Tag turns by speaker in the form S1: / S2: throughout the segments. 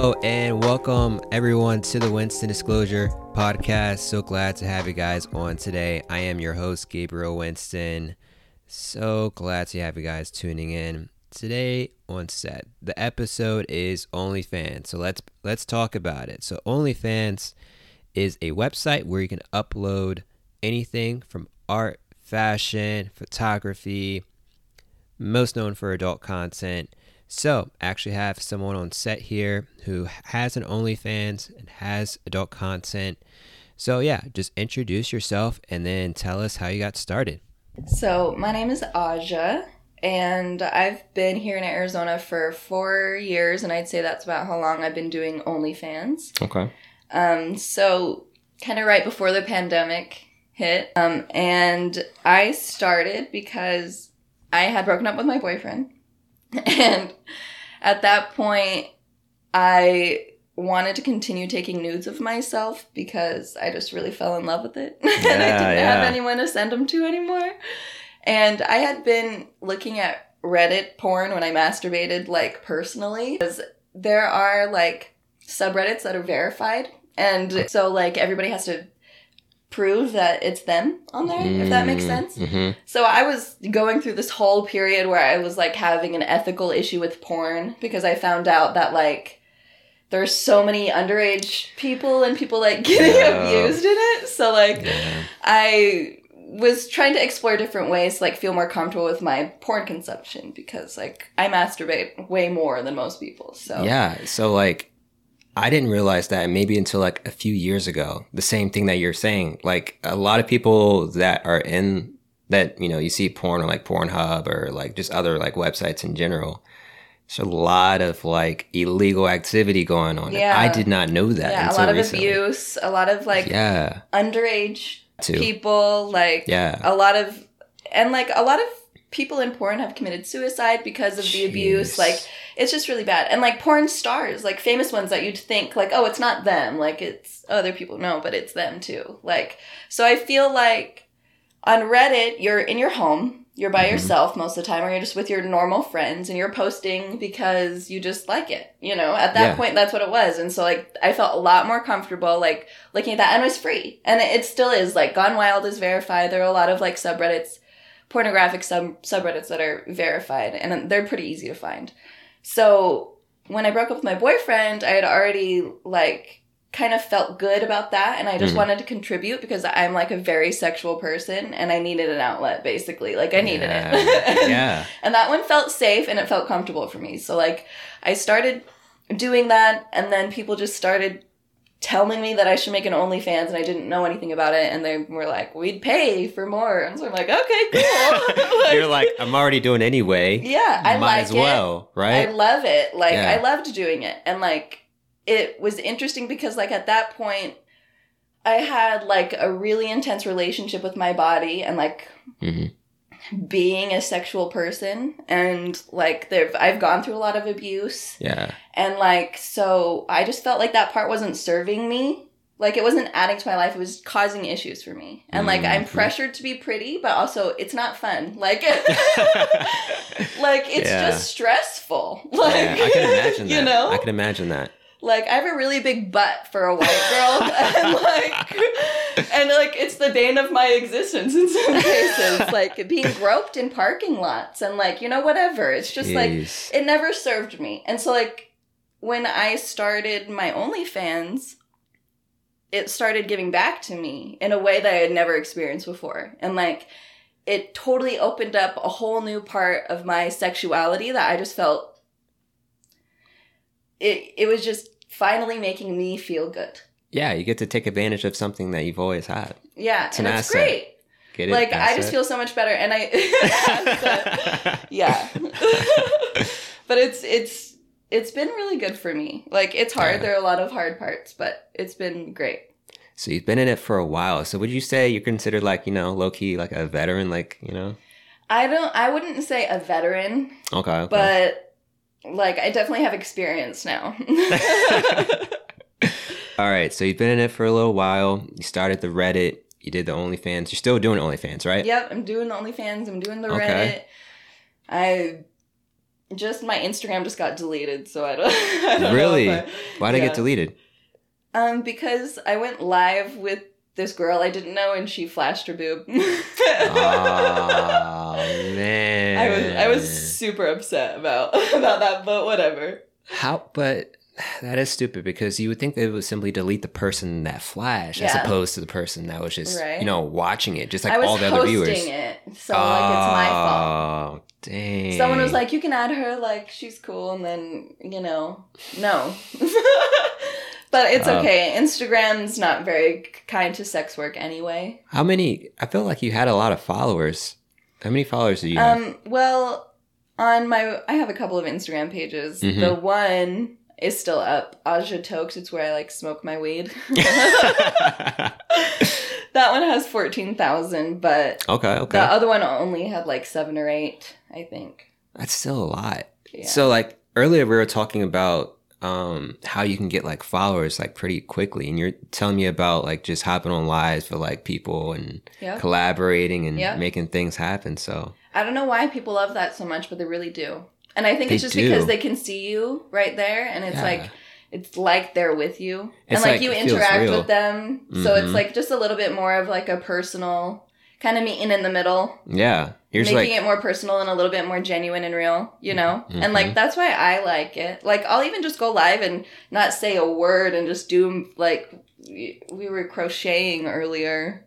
S1: Hello and welcome everyone to the Winston Disclosure podcast. So glad to have you guys on today. I am your host, Gabriel Winston. So glad to have you guys tuning in. Today on set, the episode is OnlyFans. So let's let's talk about it. So OnlyFans is a website where you can upload anything from art, fashion, photography, most known for adult content. So, I actually have someone on set here who has an OnlyFans and has adult content. So, yeah, just introduce yourself and then tell us how you got started.
S2: So, my name is Aja, and I've been here in Arizona for four years, and I'd say that's about how long I've been doing OnlyFans.
S1: Okay.
S2: Um, so, kind of right before the pandemic hit, um, and I started because I had broken up with my boyfriend. And at that point, I wanted to continue taking nudes of myself because I just really fell in love with it. and I didn't
S1: Yeah,
S2: have anyone to send them to anymore. And I had been looking at Reddit porn when I masturbated, like personally, because there are like subreddits that are verified. And so, like, everybody has to prove that it's them on there, if that makes sense.
S1: Mm-hmm.
S2: So I was going through this whole period where I was like having an ethical issue with porn because I found out that like there's so many underage people and people like getting
S1: Yeah.
S2: abused in it. So like
S1: Yeah.
S2: I was trying to explore different ways to like feel more comfortable with my porn consumption because like I masturbate way more than most people. So
S1: Yeah. So like I didn't realize that maybe until like a few years ago. The same thing that you're saying. Like a lot of people that are in that, you know, you see porn on like Pornhub or like just other like websites in general. There's a lot of like illegal activity going on.
S2: Yeah.
S1: I did not know that.
S2: yeah, a lot of
S1: recently.
S2: abuse, a lot of like
S1: Yeah.
S2: underage
S1: Too.
S2: people, like
S1: Yeah.
S2: a lot of and like a lot of people in porn have committed suicide because of the abuse like it's just really bad. And like porn stars like famous ones that you'd think like oh it's not them like it's other people. No but it's them too. Like so i feel like on reddit you're in your home you're by
S1: Mhm.
S2: yourself most of the time or you're just with your normal friends and you're posting because you just like it you know? At that
S1: Yeah.
S2: point that's what it was. And so like i felt a lot more comfortable like looking at that. And it was free. And it, it still is. Like gone wild is verified. There are a lot of like subreddits pornographic sub subreddits that are verified and they're pretty easy to find so when i broke up with my boyfriend i had already like kind of felt good about that and i just
S1: Mhm.
S2: wanted to contribute because i'm like a very sexual person and i needed an outlet basically like i needed
S1: yeah.
S2: it And-
S1: yeah.
S2: and that one felt safe and it felt comfortable for me. So like I started doing that and then people just started telling me that I should make an OnlyFans and I didn't know anything about it and they were like, We'd pay for more and so I'm like, Okay, cool.
S1: You're like, I'm already doing anyway.
S2: Yeah, I
S1: Might
S2: like
S1: as
S2: it.
S1: well, right?
S2: I love it. Like
S1: Yeah.
S2: I loved doing it. And like it was interesting because like at that point I had like a really intense relationship with my body and like
S1: hmm
S2: being a sexual person and like there I've gone through a lot of abuse
S1: Yeah.
S2: and like so I just felt like that part wasn't serving me like it wasn't adding to my life it was causing issues for me and like I'm
S1: Mhm.
S2: pressured to be pretty but also it's not fun like like it's
S1: Yeah.
S2: just stressful like
S1: yeah, I can imagine that.
S2: you know
S1: I can imagine that.
S2: Like I have a really big butt for a white girl, and like, and like it's the bane of my existence in some cases. like being groped in parking lots and like you know whatever. It's just like it never served me. And so like when I started my OnlyFans, it started giving back to me in a way that I had never experienced before, and like it totally opened up a whole new part of my sexuality that I just felt it it was just finally making me feel good.
S1: yeah, you get to take advantage of something that you've always had.
S2: Yeah,
S1: It's
S2: and
S1: an
S2: it's
S1: asset.
S2: great.
S1: Get it?
S2: Like I just feel so much better, and I yeah. but it's it's it's been really good for me. Like it's hard.
S1: Yeah.
S2: There are a lot of hard parts, but it's been great.
S1: so you've been in it for a while. So would you say you're considered like you know low key like a veteran? Like you know?
S2: I don't. I wouldn't say a veteran,
S1: Okay. okay.
S2: but like I definitely have experience now.
S1: All right. So you've been in it for a little while. You started the Reddit. You did the OnlyFans. You're still doing OnlyFans, right?
S2: Yep, I'm doing the OnlyFans. I'm doing the
S1: Okay.
S2: Reddit. I just my Instagram just got deleted, so I don't. I don't
S1: really?
S2: Know if
S1: Why'd it get deleted?
S2: Um, because I went live with this girl I didn't know, and she flashed her boob.
S1: oh man.
S2: I was I was super upset about about that, but whatever.
S1: How? But that is stupid because you would think they would simply delete the person that flashed as opposed to the person that was just
S2: Right.
S1: you know watching it, just like all the other viewers.
S2: it, so like it's my fault.
S1: Oh, dang.
S2: Someone was like, "You can add her, like she's cool," and then you know, no. but it's
S1: Oh.
S2: okay. Instagram's not very kind to sex work anyway.
S1: "How many?" I feel like you had a lot of followers. How many followers do you have?
S2: Um, well, on my, I have a couple of Instagram pages.
S1: Mhm.
S2: The one is still up. Aja Tokes. It's where I like smoke my weed. that one has fourteen thousand, but
S1: okay, okay.
S2: the other one only had like seven or eight, I think.
S1: That's still a lot.
S2: Yeah.
S1: So like earlier we were talking about um how you can get like followers like pretty quickly and you're telling me about like just hopping on lives for like people and
S2: yeah.
S1: collaborating and
S2: Yeah.
S1: making things happen. So
S2: I don't know why people love that so much, but they really do. And I think
S1: They
S2: it's just
S1: do.
S2: because they can see you right there, and it's
S1: Yeah.
S2: like it's like they're with you,
S1: It's
S2: and like,
S1: like-
S2: you interact with them. So
S1: Mhm.
S2: it's like just a little bit more of like a personal kind of meeting in the middle,
S1: yeah, you're
S2: making
S1: like
S2: it more personal and a little bit more genuine and real, you know.
S1: Mhm.
S2: And like that's why I like it. Like I'll even just go live and not say a word and just do like we we were crocheting earlier.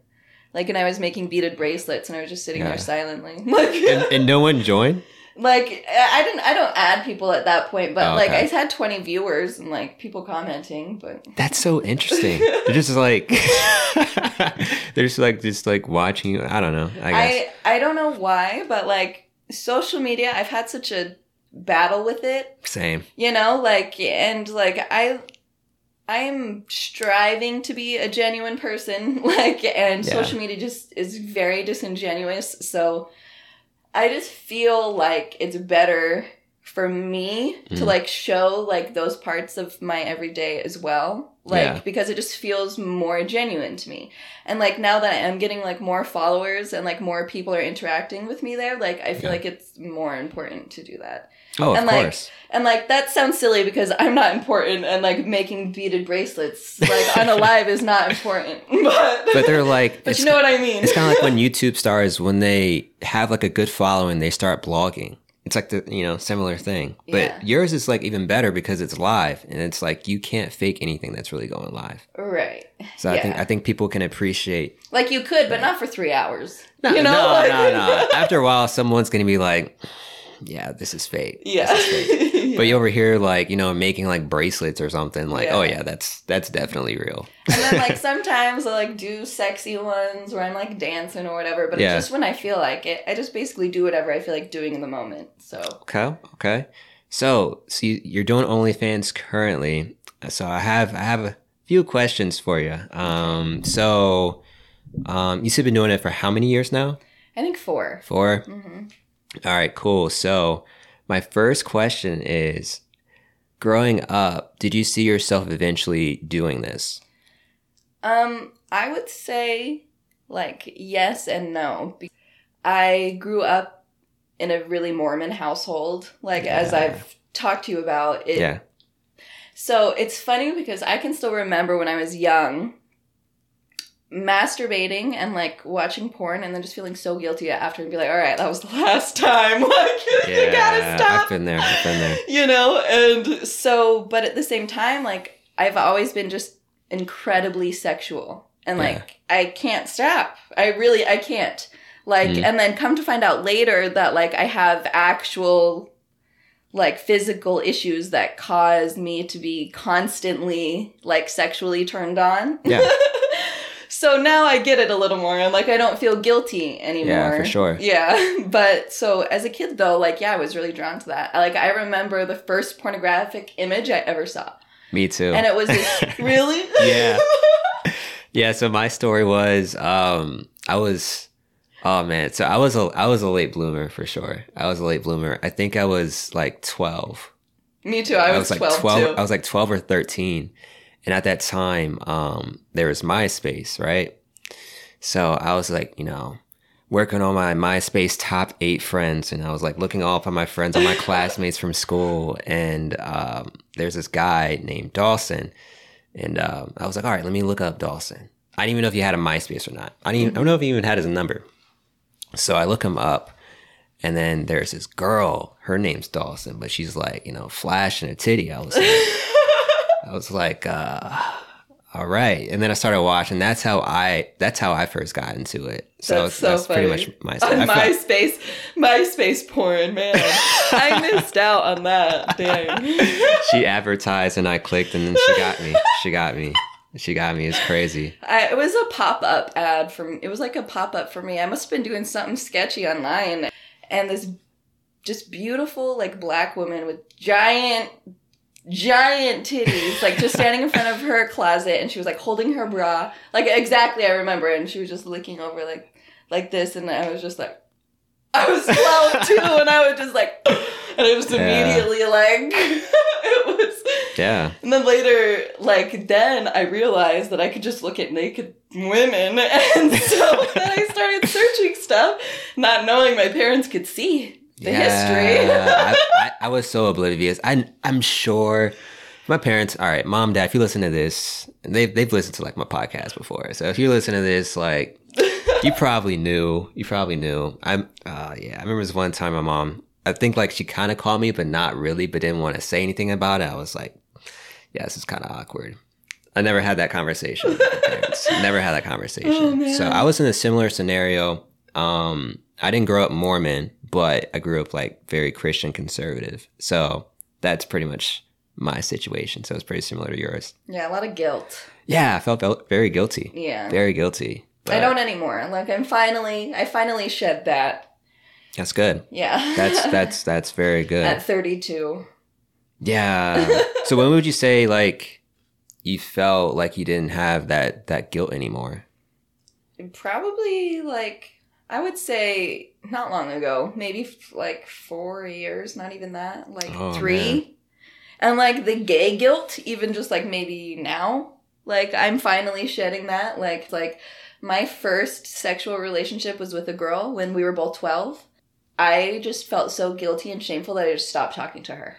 S2: Like, and I was making beaded bracelets, and I was just sitting
S1: Yeah.
S2: there silently, like,
S1: and, and no one joined.
S2: Like I didn't I don't add people at that point, but
S1: Oh,
S2: like. I had twenty viewers and like people commenting, but
S1: That's so interesting. they're just like they're just like just like watching you. I don't know. I guess.
S2: I I don't know why, but like social media, I've had such a battle with it,
S1: Same.
S2: you know, like and like I I'm striving to be a genuine person, like and
S1: Yeah.
S2: social media just is very disingenuous, so I just feel like it's better for me to
S1: Mm.
S2: like show like those parts of my everyday as well like
S1: Yeah.
S2: because it just feels more genuine to me and like now that i am getting like more followers and like more people are interacting with me there like i feel
S1: Yeah.
S2: like it's more important to do that
S1: Oh, of
S2: and, like,
S1: course.
S2: and like that sounds silly because i'm not important and like making beaded bracelets like on a live is not important but
S1: But they're like
S2: but you know what i mean
S1: it's kind of like when YouTube stars when they have like a good following, they start blogging. It's like the you know similar thing, but
S2: Yeah.
S1: yours is like even better because it's live and it's like you can't fake anything that's really going live.
S2: right
S1: So I think I think people can appreciate.
S2: like you could but not for three hours
S1: No,
S2: you know
S1: no,
S2: Like-
S1: no, no. After a while, someone's gonna be like, "Yeah, this is fake."
S2: yeah
S1: This is fake." But you over here, like you know, making like bracelets or something. Like,
S2: Yeah.
S1: oh yeah, that's that's definitely real.
S2: and then like sometimes I like do sexy ones where I'm like dancing or whatever, but
S1: Yeah.
S2: it's just when I feel like it. I just basically do whatever I feel like doing in the moment. So
S1: Okay, okay. So, so you, you're doing OnlyFans currently. So I have I have a few questions for you. Um, so um, you said you've been doing it for how many years now?
S2: I think 4
S1: Four.
S2: hmm
S1: All right, cool. So my first question is, growing up, did you see yourself eventually doing this?
S2: Um, I would say like yes and no. I grew up in a really Mormon household, like as I've talked to you about it.
S1: yeah.
S2: So it's funny because I can still remember when I was young masturbating and like watching porn and then just feeling so guilty after and be like, all right, that was the last time. Like, you gotta
S1: Yeah,
S2: stop.
S1: I've been there. I've been there.
S2: You know? And so, but at the same time, like, I've always been just incredibly sexual. And
S1: Yeah.
S2: like, I can't stop. I really, I can't. Like,
S1: Mhm.
S2: and then come to find out later that like I have actual like physical issues that cause me to be constantly like sexually turned on.
S1: Yeah.
S2: so now I get it a little more and like I don't feel guilty anymore.
S1: Yeah, for sure.
S2: Yeah. But so as a kid though, like yeah, I was really drawn to that. Like I remember the first pornographic image I ever saw.
S1: Me too.
S2: And it was this really
S1: Yeah. Yeah, so my story was um I was oh man, so I was a I was a late bloomer for sure. I was a late bloomer. I think I was like 12.
S2: Me too. I was,
S1: like
S2: 12,
S1: 12
S2: too.
S1: I was like 12 or 13. And at that time um there was MySpace, right? So I was like, you know, working on my MySpace top eight friends, and I was like looking all up on my friends, on my classmates from school, and um, there's this guy named Dawson, and um, I was like, all right, let me look up Dawson. I didn't even know if he had a MySpace or not. I didn't. Even, I don't know if he even had his number. So I look him up, and then there's this girl. Her name's Dawson, but she's like, you know, flashing a titty. I was like, I was like, uh, all right. And then I started watching. That's how I. That's how I first got into it. So
S2: That's so
S1: that's pretty much my. Felt-
S2: MySpace, MySpace porn, man. I missed out on that. Dang.
S1: she advertised, and I clicked, and then she got me. She got me. She got me. It's crazy.
S2: I, it was a pop up ad from. It was like a pop up for me. I must have been doing something sketchy online, and this just beautiful like black woman with giant, giant titties, like just standing in front of her closet, and she was like holding her bra, like exactly I remember, and she was just looking over like like this, and I was just like. I was 12 too, and I was just like, and it was
S1: Yeah.
S2: immediately like, it was,
S1: Yeah.
S2: and then later, like then I realized that I could just look at naked women, and so then I started searching stuff, not knowing my parents could see the history.
S1: I, I, I was so oblivious. I, I'm sure my parents. All right, mom, dad. If you listen to this, they've they've listened to like my podcast before. So if you listen to this, like you probably knew. You probably knew. I'm. Uh, yeah, I remember this one time my mom. I think like she kind of called me, but not really. But didn't want to say anything about it. I was like, yeah, this is kind of awkward. I never had that conversation with my parents. never had that conversation.
S2: Oh,
S1: so I was in a similar scenario. Um, I didn't grow up Mormon, but I grew up like very Christian conservative. So that's pretty much my situation. So it's pretty similar to yours.
S2: yeah, a lot of guilt.
S1: Yeah, I felt very guilty.
S2: Yeah,
S1: Very guilty.
S2: I don't anymore. Like I'm finally, I finally shed that.
S1: That's good.
S2: Yeah,
S1: That's that's that's very good.
S2: at 32.
S1: Yeah. so when would you say like you felt like you didn't have that that guilt anymore?
S2: Probably like I would say not long ago, maybe f- like four years, not even that, like
S1: Oh,
S2: three.
S1: man.
S2: And like the gay guilt, even just like maybe now, like I'm finally shedding that. Like like my first sexual relationship was with a girl when we were both twelve. I just felt so guilty and shameful that I just stopped talking to her,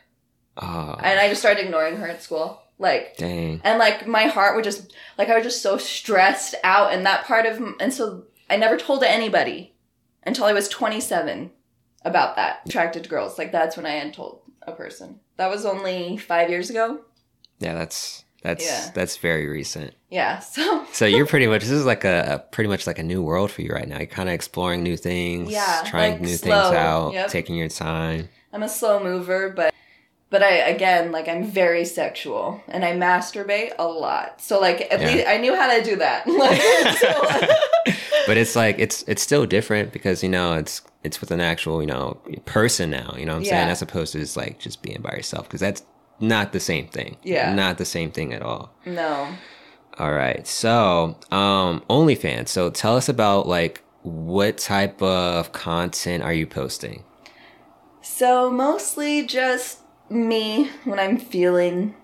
S1: Oh,
S2: and I just started ignoring her at school. Like
S1: dang.
S2: and like my heart would just like I was just so stressed out and that part of and so I never told anybody until I was 27 about that attracted to girls like that's when I had told a person that was only 5 years ago
S1: Yeah, that's that's
S2: Yeah.
S1: that's very recent.
S2: yeah so
S1: So you're pretty much this is like a, a pretty much like a new world for you right now. You're kind of exploring new things,
S2: Yeah,
S1: trying
S2: like
S1: new
S2: slow,
S1: things out,
S2: yep.
S1: taking your time.
S2: I'm a slow mover but but I again like I'm very sexual and I masturbate a lot so like at
S1: Yeah.
S2: least I knew how to do that like so,
S1: But it's like it's it's still different because you know it's it's with an actual you know person now. You know what I'm saying as opposed to just like just being by yourself because that's not the same thing.
S2: Yeah.
S1: not the same thing at all.
S2: no
S1: All right. So, um, OnlyFans. So tell us about like what type of content are you posting?
S2: So mostly just me when I'm feeling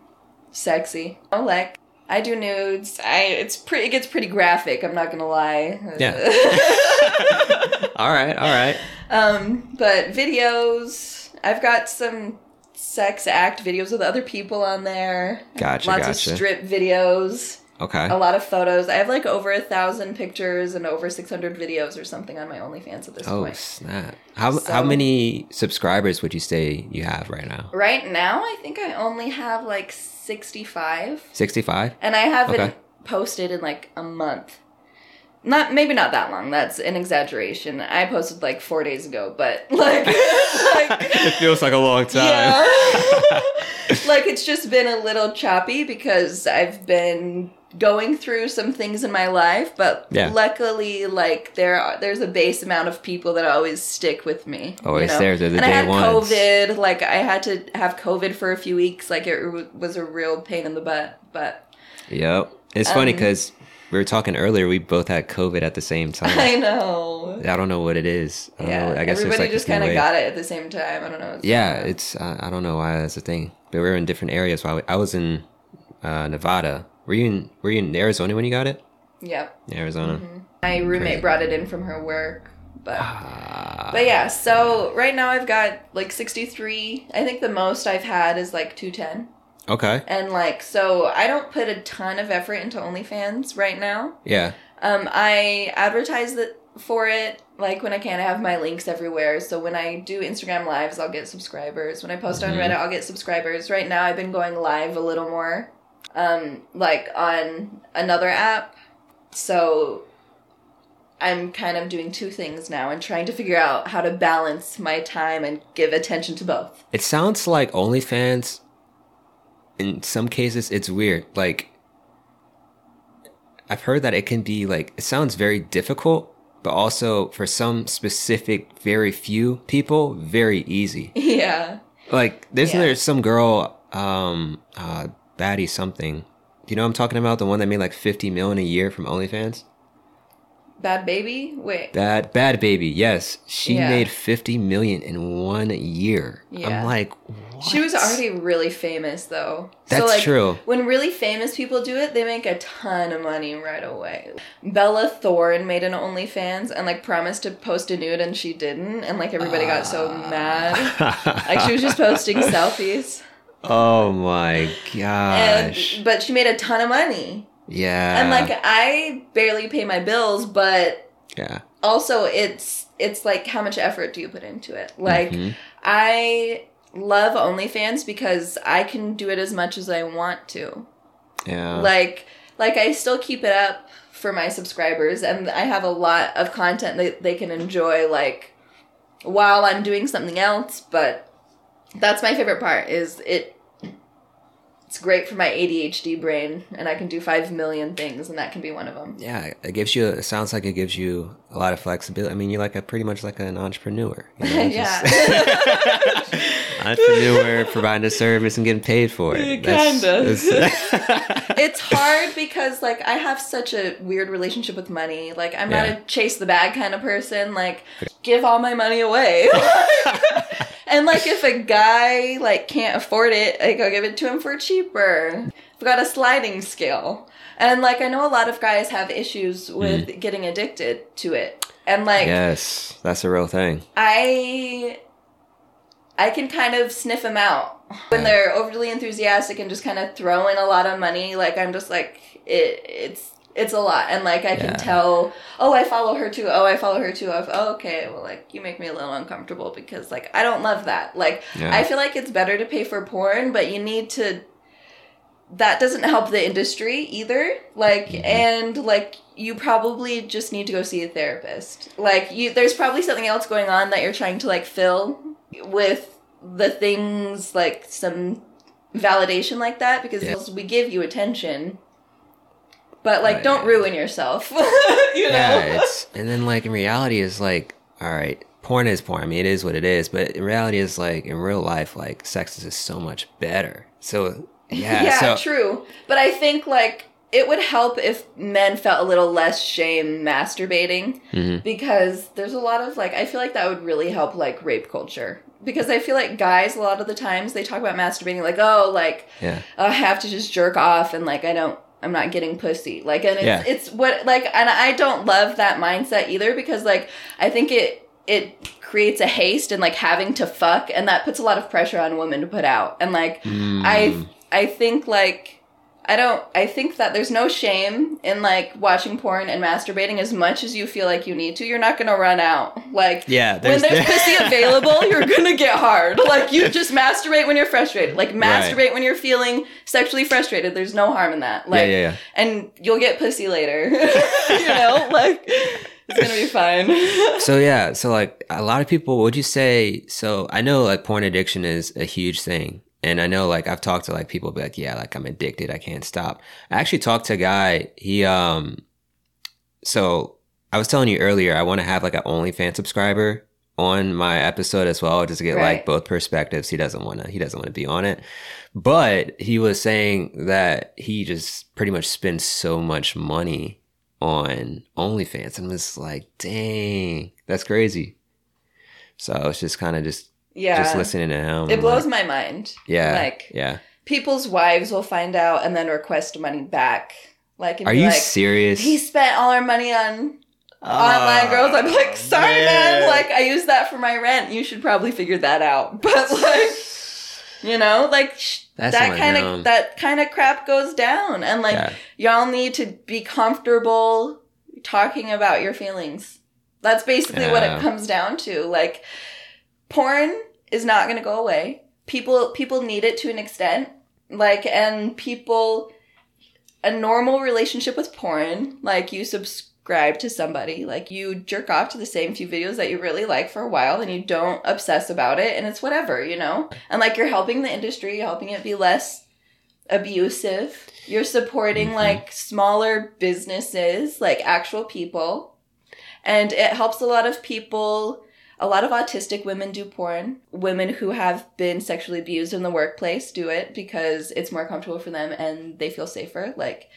S2: sexy. Oh, like I do nudes. I it's pretty. It gets pretty graphic. I'm not gonna lie.
S1: Yeah. all right. All right.
S2: um, but videos. I've got some sex act videos with other people on there.
S1: Gotcha,
S2: Lots
S1: gotcha.
S2: of strip videos.
S1: Okay.
S2: A lot of photos. I have like over a thousand pictures and over 600 videos or something on my OnlyFans at this
S1: Oh
S2: point.
S1: Oh snap! How
S2: So-
S1: how many subscribers would you say you have right now?
S2: Right now, I think I only have like 65.
S1: Sixty five.
S2: And I haven't
S1: Okay.
S2: posted in like a month. Not maybe not that long. That's an exaggeration. I posted like four days ago, but like, like
S1: it feels like a long time.
S2: yeah, like it's just been a little choppy because I've been going through some things in my life, but
S1: Yeah.
S2: luckily, like there are, there's a base amount of people that always stick with me. you
S1: Always
S2: know?
S1: there. They're the
S2: and I had
S1: ones.
S2: COVID. Like I had to have COVID for a few weeks. Like it w- was a real pain in the butt, but.
S1: Yep. It's funny
S2: Um,
S1: because we were talking earlier. We both had COVID at the same time.
S2: I know.
S1: I don't know what it is. I
S2: Yeah,
S1: know. I guess
S2: everybody
S1: like
S2: just kind of got it at the same time. I don't know. It's-
S1: Yeah, it's uh, I don't know why that's a thing, but we were in different areas. While we, I was in uh, Nevada. Were you in Were you in Arizona when you got it?
S2: Yep.
S1: Arizona.
S2: My roommate
S1: Crazy.
S2: brought it in from her work But
S1: Ah.
S2: but yeah, so right now I've got like 63. I think the most I've had is like 210.
S1: Okay.
S2: And like so I don't put a ton of effort into OnlyFans right now.
S1: Yeah.
S2: Um I advertise that for it like when I can I have my links everywhere. So when I do Instagram lives, I'll get subscribers. When I post on
S1: Mhm.
S2: Reddit, I'll get subscribers. Right now I've been going live a little more um like on another app. So I'm kind of doing two things now and trying to figure out how to balance my time and give attention to both.
S1: It sounds like OnlyFans. In some cases, it's weird. Like, I've heard that it can be like it sounds very difficult, but also for some specific, very few people, very easy.
S2: Yeah.
S1: Like, there's
S2: Yeah.
S1: there's some girl, um, uh, baddie something. Do you know what I'm talking about? The one that made like 50 million a year from OnlyFans.
S2: Bhad Bhabie? Wait.
S1: Bad, Bhad Bhabie. Yes, she
S2: Yeah.
S1: made 50 million in one year.
S2: Yeah.
S1: I'm like,
S2: She was already really famous though.
S1: That's
S2: so, like,
S1: true.
S2: When really famous people do it, they make a ton of money right away. Bella Thorne made an OnlyFans and like promised to post a nude and she didn't, and like everybody got so
S1: Ah.
S2: mad. Like she was just posting selfies.
S1: Oh my
S2: And
S1: gosh.
S2: but she made a ton of money.
S1: yeah.
S2: And like I barely pay my bills, but
S1: yeah.
S2: also it's it's like how much effort do you put into it? Like
S1: Mhm.
S2: I love OnlyFans because I can do it as much as I want to.
S1: yeah.
S2: like like i still keep it up for my subscribers and i have a lot of content that they can enjoy like while i'm doing something else but that's my favorite part is it it's great for my adhd brain and i can do 5 million things and that can be one of them
S1: yeah, it gives you. It sounds like it gives you a lot of flexibility. I mean, you're like a pretty much like an entrepreneur. You know,
S2: Yeah.
S1: just- entrepreneur providing a service and getting paid for it.
S2: Kinda. it's hard because like i have such a weird relationship with money like i'm not a chase the bag kind of person like give all my money away and like if a guy like can't afford it I go give it to him for cheaper i've got a sliding scale and like i know a lot of guys have issues mm. with getting addicted to it and like
S1: yes, that's a real thing.
S2: I I can kind of sniff them out when they're overly enthusiastic and just kind of throw in a lot of money. Like I'm just like it. It's it's a lot, and like I can tell. Oh, I follow her too. Oh, I follow her too. Of oh, okay. Well, like you make me a little uncomfortable because like I don't love that. Like
S1: Yeah.
S2: I feel like it's better to pay for porn, but you need to. That doesn't help the industry either. Like
S1: Mhm.
S2: and like you probably just need to go see a therapist. Like you there's probably something else going on that you're trying to like fill with the things like some validation like that because
S1: Yeah.
S2: we give you attention. But like
S1: Right.
S2: don't ruin yourself. you know?
S1: Yeah, and then like in reality is like all right, porn is porn. I mean, it is what it is. But in reality is like in real life, like sex is just so much better. So yeah,
S2: yeah,
S1: so
S2: true. But I think like it would help if men felt a little less shame masturbating
S1: Mhm.
S2: because there's a lot of like I feel like that would really help like rape culture because I feel like guys a lot of the times they talk about masturbating like oh like
S1: yeah,
S2: I have to just jerk off and like I don't I'm not getting pussy. Like and it's
S1: Yeah.
S2: it's what like and I don't love that mindset either because like I think it it creates a haste and like having to fuck and that puts a lot of pressure on women to put out. And like
S1: Mm.
S2: I I think like I don't I think that there's no shame in like watching porn and masturbating as much as you feel like you need to. You're not gonna run out. Like
S1: yeah.
S2: when
S1: There's,
S2: there's pussy available, you're gonna get hard. Like you just masturbate when you're frustrated. Like masturbate when you're feeling sexually frustrated. There's no harm in that.
S1: yeah,
S2: Like
S1: yeah, yeah.
S2: and you'll get pussy later. you know, like it's gonna be fine.
S1: So yeah, so like a lot of people, would you say? So I know like porn addiction is a huge thing, and I know like I've talked to like people be like, yeah, like I'm addicted, I can't stop. I actually talked to a guy. He um, so I was telling you earlier, I want to have like an OnlyFans subscriber on my episode as well, just to get
S2: Right.
S1: like both perspectives. He doesn't want to. He doesn't want to be on it, but he was saying that he just pretty much spends so much money on OnlyFans, and was like, dang, that's crazy. So it's just kind of just
S2: Yeah.
S1: just listening to him.
S2: It blows
S1: like,
S2: my mind.
S1: yeah,
S2: Like
S1: yeah.
S2: people's wives will find out and then request money back. Like
S1: Are you
S2: like,
S1: serious?
S2: he spent all our money on online ah, girls, I'm like, sorry, man.
S1: man.
S2: Like, I use that for my rent. You should probably figure that out. But like, you know, like sh- that kind of that kind of crap goes down, and like,
S1: Yeah.
S2: y'all need to be comfortable talking about your feelings. That's basically what it comes down to. Like, porn is not going to go away. People people need it to an extent. Like, and people a normal relationship with porn, like you subscribe to somebody, like you jerk off to the same few videos that you really like for a while and you don't obsess about it and it's whatever, you know? And like you're helping the industry, helping it be less abusive. You're supporting
S1: Mhm.
S2: like smaller businesses, like actual people. And it helps a lot of people. A lot of autistic women do porn. Women who have been sexually abused in the workplace do it because it's more comfortable for them and they feel safer. Like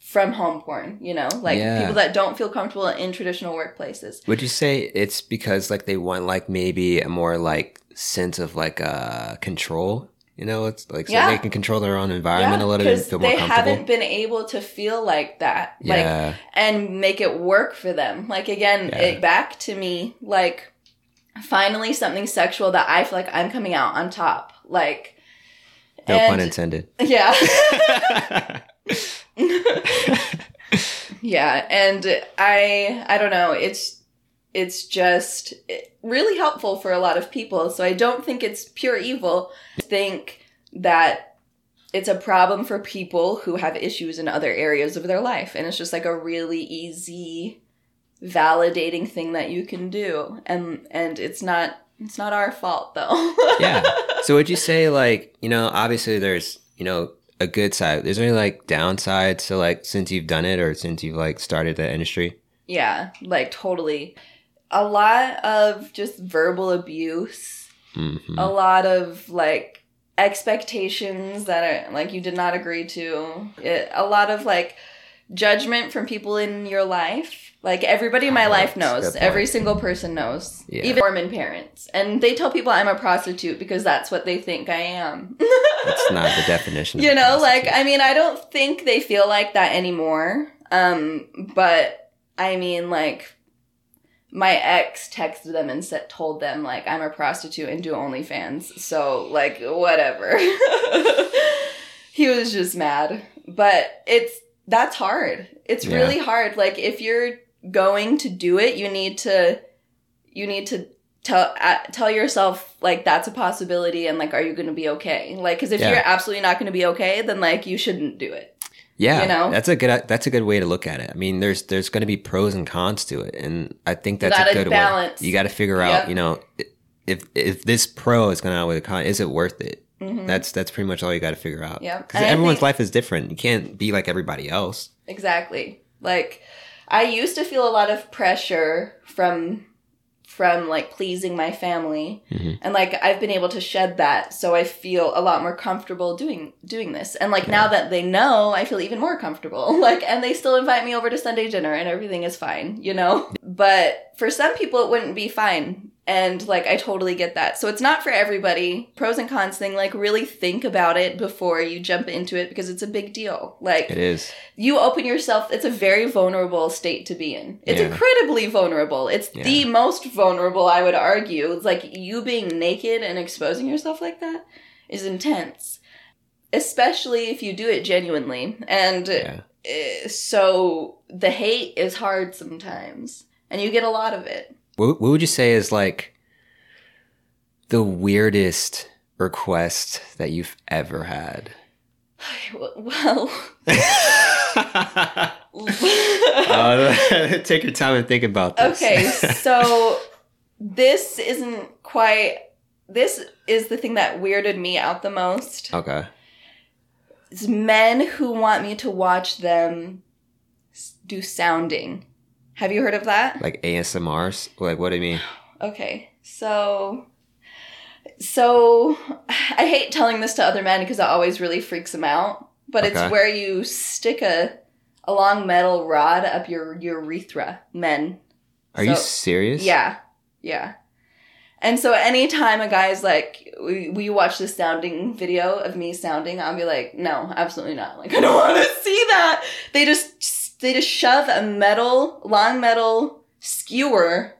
S2: from home porn, you know? Like
S1: Yeah.
S2: people that don't feel comfortable in traditional workplaces.
S1: Would you say it's because like they want like maybe a more like sense of like uh control? You know, it's like so
S2: Yeah.
S1: they can control their own environment a little bit feel more
S2: they
S1: comfortable.
S2: haven't been able to feel like that. Like
S1: yeah,
S2: and make it work for them. Like again,
S1: Yeah.
S2: it back to me like finally something sexual that I feel like I'm coming out on top. Like
S1: no
S2: and-
S1: pun intended.
S2: Yeah. yeah, and I I don't know, it's it's just really helpful for a lot of people. So I don't think it's pure evil. I think that it's a problem for people who have issues in other areas of their life and it's just like a really easy validating thing that you can do and and it's not it's not our fault though.
S1: Yeah. So would you say like, you know, obviously there's, you know, a good side. Is there any like downsides to like since you've done it or since you've like started the industry?
S2: Yeah, like totally. A lot of just verbal abuse,
S1: hmm
S2: a lot of like expectations that are like you did not agree to. It, a lot of like judgment from people in your life. Like everybody in my
S1: Oh,
S2: life knows. Every single person knows.
S1: Yeah.
S2: Even Mormon parents. And they tell people I'm a prostitute because that's what they think I am.
S1: That's not the definition.
S2: you know like i mean i don't think they feel like that anymore um but i mean like my ex texted them and said, told them like i'm a prostitute and do onlyfans so like whatever he was just mad but it's that's hard it's
S1: Yeah.
S2: really hard like if you're going to do it you need to you need to tell uh, tell yourself like that's a possibility and like are you going to be okay like because if
S1: Yeah.
S2: you're absolutely not going to be okay then like you shouldn't do it
S1: Yeah,
S2: you know?
S1: that's a good that's a good way to look at it. I mean, there's there's going to be pros and cons to it, and I think that's a good
S2: balance.
S1: way. You got to figure out,
S2: Yep.
S1: you know, if if this pro is going to outweigh the con, is it worth it?
S2: Mhm.
S1: That's that's pretty much all you got to figure out.
S2: Yeah,
S1: because everyone's
S2: think-
S1: life is different. You can't be like everybody else.
S2: exactly like i used to feel a lot of pressure from from like pleasing my family.
S1: Mhm.
S2: and like i've been able to shed that so i feel a lot more comfortable doing doing this. And like now that they know i feel even more comfortable. Like and they still invite me over to sunday dinner and everything is fine you know? But for some people it wouldn't be fine and like i totally get that so it's not for everybody pros and cons thing like really think about it before you jump into it because it's a big deal like
S1: It is.
S2: you open yourself it's a very vulnerable state to be in it's
S1: Yeah.
S2: incredibly vulnerable it's
S1: Yeah.
S2: the most vulnerable i would argue it's like you being naked and exposing yourself like that is intense especially if you do it genuinely and
S1: Yeah.
S2: uh, so the hate is hard sometimes and you get a lot of it
S1: What, what would you say is like the weirdest request that you've ever had?
S2: well
S1: Uh, take your time and think about this.
S2: Okay, so this isn't quite. This is the thing that weirded me out the most.
S1: okay.
S2: It's men who want me to watch them do sounding. Have you heard of that?
S1: Like ASMRs? Like what do you mean?
S2: Okay, so. So, I hate telling this to other men because it always really freaks them out. But
S1: Okay.
S2: it's where you stick a, a long metal rod up your urethra, men.
S1: Are you serious?
S2: Yeah, yeah. And so anytime a guy's like, "We will you watch this sounding video of me sounding?" I'll be like, "No, absolutely not. Like, I don't want to see that." They just they just shove a metal, long metal skewer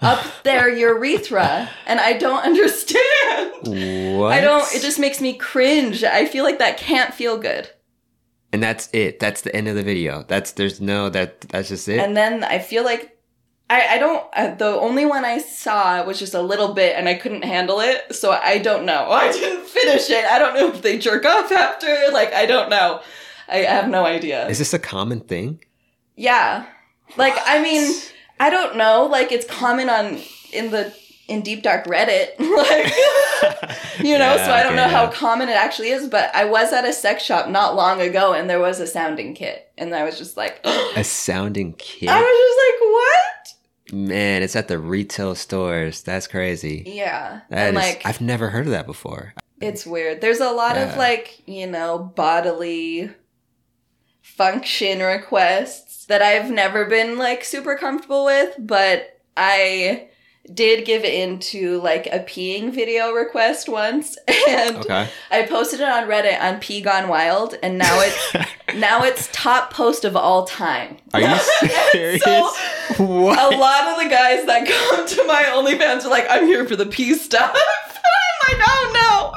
S2: up their urethra, and I don't understand.
S1: What?
S2: I don't. It just makes me cringe. I feel like that can't feel good.
S1: And that's it. That's the end of the video. That's there's no that that's just it.
S2: And then I feel like I, I don't. Uh, the only one I saw was just a little bit, and I couldn't handle it, so I don't know. I didn't finish it. I don't know if they jerk off after. Like I don't know. I have no idea.
S1: Is this a common thing?
S2: Yeah. Like I mean, I don't know. Like it's common on in the in deep dark Reddit. like you know,
S1: Yeah,
S2: so I don't
S1: okay,
S2: know how
S1: yeah.
S2: common it actually is, but I was at a sex shop not long ago and there was a sounding kit and I was just like
S1: A sounding kit.
S2: I was just like, "What?"
S1: Man, it's at the retail stores. That's crazy.
S2: Yeah.
S1: That
S2: and
S1: is-
S2: like
S1: I've never heard of that before.
S2: it's weird. There's a lot of like, you know, bodily function requests that I've never been like super comfortable with, but I did give in to like a peeing video request once and
S1: Okay.
S2: I posted it on Reddit on Pee Gone Wild and now it's now it's top post of all time.
S1: Are you serious?
S2: so
S1: what?
S2: a lot of the guys that come to my OnlyFans are like, I'm here for the pee stuff. And I'm like, oh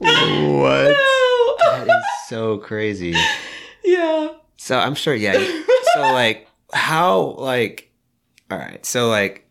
S2: no.
S1: what?
S2: No.
S1: That is so crazy.
S2: Yeah.
S1: So I'm sure, yeah. So like, how like, all right. So like,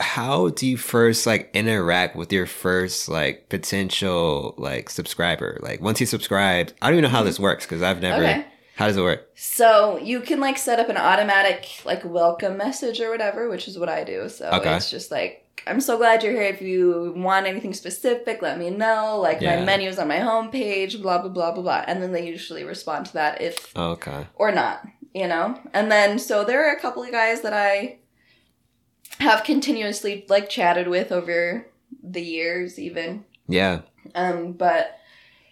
S1: how do you first like interact with your first like potential like subscriber? Like once you subscribe, I don't even know how mm-hmm. this works because I've never.
S2: Okay.
S1: How does it work?
S2: So you can like set up an automatic like welcome message or whatever, which is what I do. So
S1: Okay.
S2: it's just like I'm so glad you're here. If you want anything specific, let me know. Like
S1: Yeah.
S2: my menu's on my homepage, blah blah blah blah blah. And then they usually respond to that if
S1: Okay.
S2: or not, you know? And then so there are a couple of guys that I have continuously like chatted with over the years even.
S1: Yeah.
S2: Um, but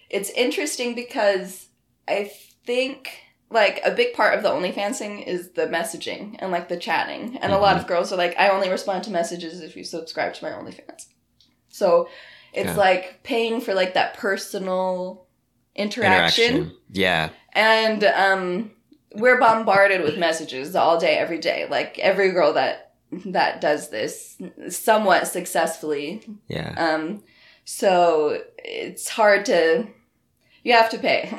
S2: it's interesting because I think like a big part of the OnlyFans thing is the messaging and like the chatting. And a lot
S1: Mm-hmm.
S2: of girls are like, I only respond to messages if you subscribe to my OnlyFans. So it's
S1: Yeah.
S2: like paying for like that personal interaction.
S1: Yeah.
S2: And um we're bombarded with messages all day, every day. Like every girl that that does this somewhat successfully
S1: Yeah.
S2: um, so it's hard to. You have to pay.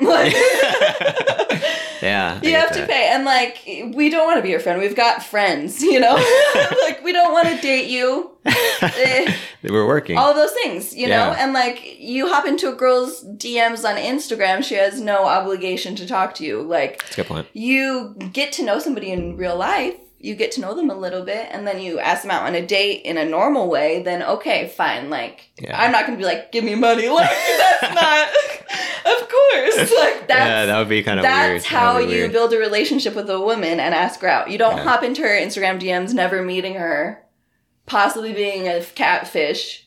S1: Yeah.
S2: You have to
S1: that.
S2: pay, and like we don't want to be your friend. We've got friends, you know. like we don't want to date you. Eh,
S1: We're working.
S2: All those things, you know. And like you hop into a girl's DMs on Instagram, she has no obligation to talk to you. Like
S1: That's a good point.
S2: you get to know somebody in real life you get to know them a little bit and then you ask them out on a date in a normal way then okay fine like
S1: Yeah.
S2: i'm not gonna be like give me money like that's not of course like that's
S1: yeah, that would be kind of weird.
S2: that's
S1: That
S2: how you
S1: weird.
S2: build a relationship with a woman and ask her out you don't
S1: Yeah.
S2: hop into her instagram dms never meeting her possibly being a catfish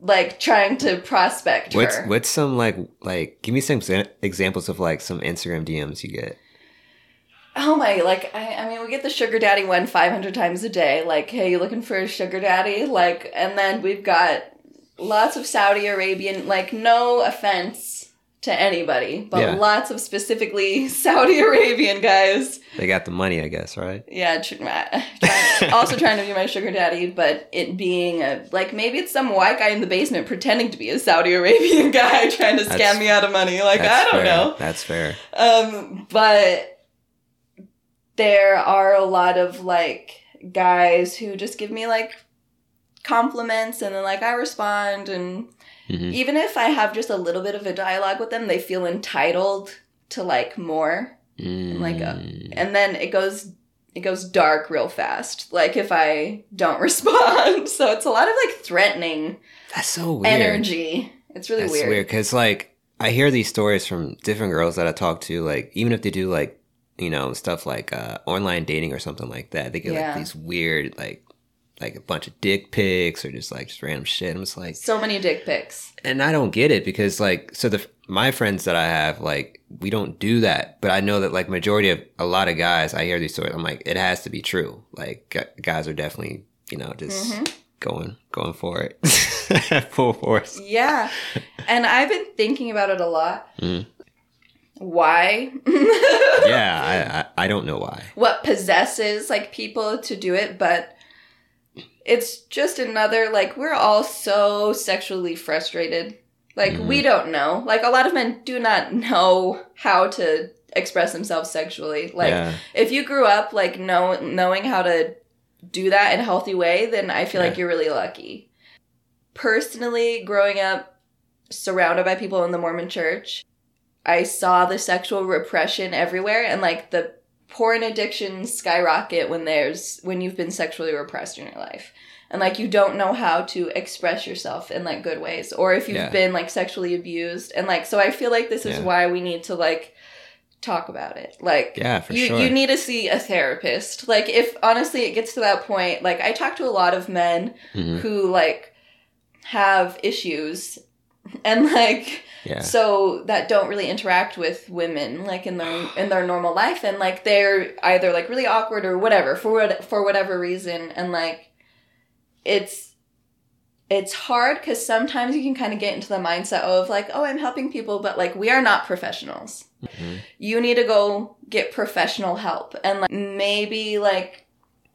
S2: like trying to prospect
S1: What's
S2: her
S1: what's some like like give me some examples of like some Instagram DMs you get.
S2: Oh my, like, I, I mean, we get the sugar daddy one 500 times a day. Like, hey, you looking for a sugar daddy? Like, and then we've got lots of Saudi Arabian, like, no offense to anybody, but
S1: Yeah.
S2: lots of specifically Saudi Arabian guys.
S1: They got the money, I guess, right?
S2: Yeah, tr- trying, also trying to be my sugar daddy, but it being a, like, maybe it's some white guy in the basement pretending to be a Saudi Arabian guy trying to scam
S1: That's-
S2: me out of money. Like, I don't
S1: fair.
S2: know.
S1: That's fair.
S2: Um, but there are a lot of like guys who just give me like compliments and then like I respond and
S1: Mhm.
S2: even if I have just a little bit of a dialogue with them, they feel entitled to like more. like a-
S1: Mm.
S2: And then it goes it goes dark real fast. Like if I don't respond. so it's a lot of like threatening
S1: That's so weird.
S2: energy. It's really
S1: That's
S2: weird.
S1: weird because like I hear these stories from different girls that I talk to. Like even if they do like you know stuff like uh, online dating or something like that, they get
S2: Yeah.
S1: like these weird like like a bunch of dick pics or just like just random shit. I'm just like,
S2: So many dick pics.
S1: and I don't get it because like so the my friends that I have like we don't do that, but I know that like majority of a lot of guys I hear these stories. I'm like, it has to be true. Like guys are definitely you know just
S2: Mhm.
S1: going going for it full force.
S2: Yeah. and I've been thinking about it a lot.
S1: Mm.
S2: Why
S1: yeah, I, I I don't know why.
S2: what possesses like people to do it, but it's just another like we're all so sexually frustrated. Like we mm-hmm. don't know. Like a lot of men do not know how to express themselves sexually. Like
S1: yeah,
S2: if you grew up like know knowing how to do that in a healthy way, then I feel like you're really lucky. Personally, growing up surrounded by people in the Mormon church, I saw the sexual repression everywhere and like the porn addiction skyrocket when there's when you've been sexually repressed in your life. And like you don't know how to express yourself in like good ways or if you've
S1: Yeah.
S2: been like sexually abused and like so I feel like this is
S1: Yeah.
S2: why we need to like talk about it. Like
S1: yeah, for
S2: you
S1: sure.
S2: you need to see a therapist. Like if honestly it gets to that point, like I talk to a lot of men
S1: Mhm.
S2: who like have issues and like
S1: Yeah,
S2: so that don't really interact with women like in their in their normal life. And like they're either like really awkward or whatever for what for whatever reason. And like it's it's hard because sometimes you can kind of get into the mindset of like oh i'm helping people but like we are not professionals.
S1: Mhm.
S2: you need to go get professional help. And like maybe like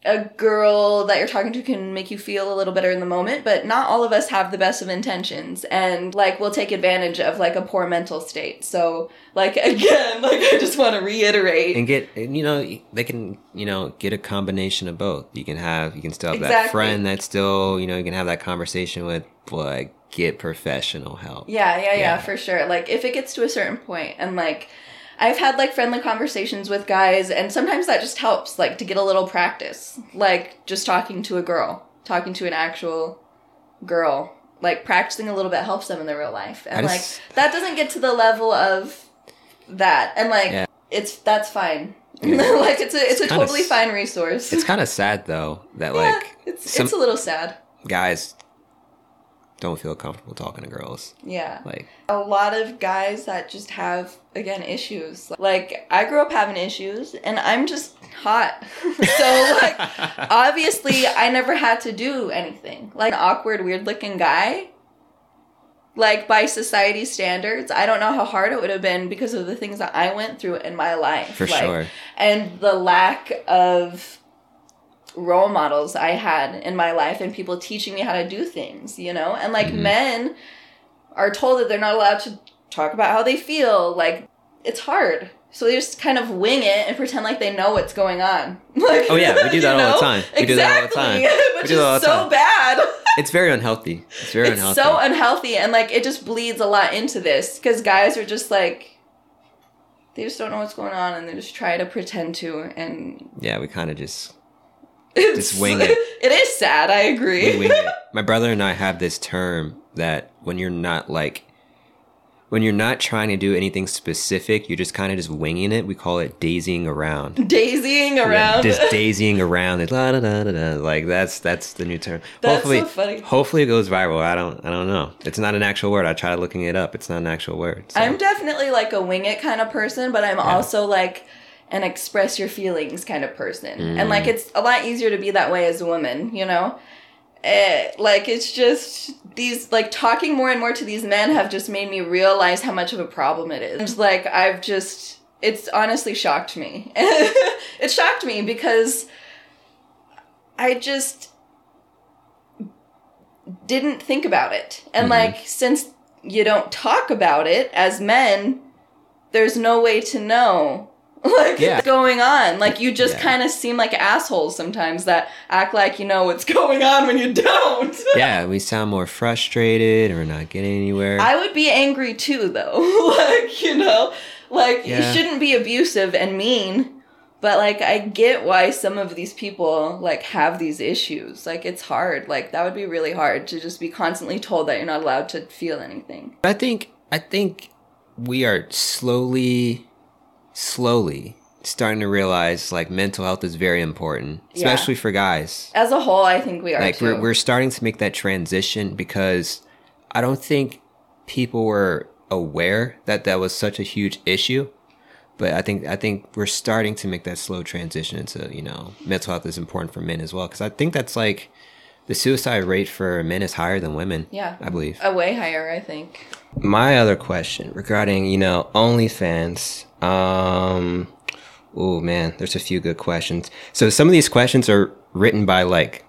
S2: a girl that you're talking to can make you feel a little better in the moment but not all of us have the best of intentions and like we'll take advantage of like a poor mental state so like again like i just want to reiterate
S1: and get and, you know they can you know get a combination of both. You can have you can still have that friend that's still you know you can have that conversation with, but get professional help.
S2: Yeah, yeah, yeah,
S1: Yeah.
S2: for sure. Like if it gets to a certain point and like I've had like friendly conversations with guys and sometimes that just helps like to get a little practice. Like just talking to a girl, talking to an actual girl. Like practicing a little bit helps them in their real life. And
S1: I
S2: like that doesn't get to the level of that. And like
S1: Yeah.
S2: it's that's fine.
S1: Yeah.
S2: like it's a it's,
S1: It's
S2: a totally
S1: s-
S2: fine resource.
S1: It's kind of sad though that
S2: yeah,
S1: like
S2: it's
S1: some-
S2: it's a little sad.
S1: guys don't feel comfortable talking to girls.
S2: Yeah.
S1: Like
S2: a lot of guys that just have again issues like i grew up having issues and i'm just hot so like obviously i never had to do anything like an awkward weird looking guy like by society standards i don't know how hard it would have been because of the things that i went through in my life
S1: for
S2: Like,
S1: sure.
S2: and the lack of role models I had in my life and people teaching me how to do things, you know? And like
S1: Mhm.
S2: men are told that they're not allowed to talk about how they feel. Like it's hard. So they just kind of wing it and pretend like they know what's going on. Like
S1: Oh, yeah, we do that all the time. We do that all the
S2: Exactly,
S1: time.
S2: Which
S1: do that
S2: is so
S1: time.
S2: bad.
S1: It's very unhealthy. It's very
S2: it's
S1: unhealthy.
S2: so unhealthy and like it just bleeds a lot into this because guys are just like they just don't know what's going on and they just try to pretend to and
S1: yeah, we kind of just
S2: it's,
S1: wing it.
S2: it is sad i agree
S1: we wing it. My brother and I have this term that when you're not like when you're not trying to do anything specific, you're just kind of just winging it. We call it daisying around.
S2: daisying
S1: Yeah,
S2: around
S1: just daisying around. It's la da da da da. Like that's that's the new term.
S2: That's
S1: hopefully,
S2: so funny.
S1: hopefully it goes viral. I don't I don't know. It's not an actual word. I tried looking it up. It's not an actual word. so-
S2: i'm definitely like a wing it kind of person but i'm also like an express your feelings kind of person and like
S1: Mm.
S2: it's a lot easier to be that way as a woman you know Eh, like it's just these like talking more and more to these men have just made me realize how much of a problem it is. And, like I've just it's honestly shocked me. it shocked me because I just didn't think about it. And
S1: Mhm.
S2: like since you don't talk about it as men, there's no way to know like
S1: Yeah.
S2: what's going on. Like you just
S1: Yeah.
S2: kind of seem like assholes sometimes that act like you know what's going on when you don't.
S1: yeah, we sound more frustrated or not getting anywhere.
S2: I would be angry too though. like, you know, like you shouldn't be abusive and mean. But like I get why some of these people like have these issues. Like it's hard. Like that would be really hard to just be constantly told that you're not allowed to feel anything.
S1: I think I think we are slowly slowly starting to realize like mental health is very important,
S2: Yeah.
S1: especially for guys.
S2: As a whole, I think we are
S1: Like
S2: too.
S1: we're we're starting to make that transition because I don't think people were aware that that was such a huge issue. But I think I think we're starting to make that slow transition into you know mental health is important for men as well because I think that's like the suicide rate for men is higher than women.
S2: Yeah.
S1: I believe.
S2: a way higher, I think.
S1: My other question regarding, you know, OnlyFans. Um, oh man, there's a few good questions. So some of these questions are written by like,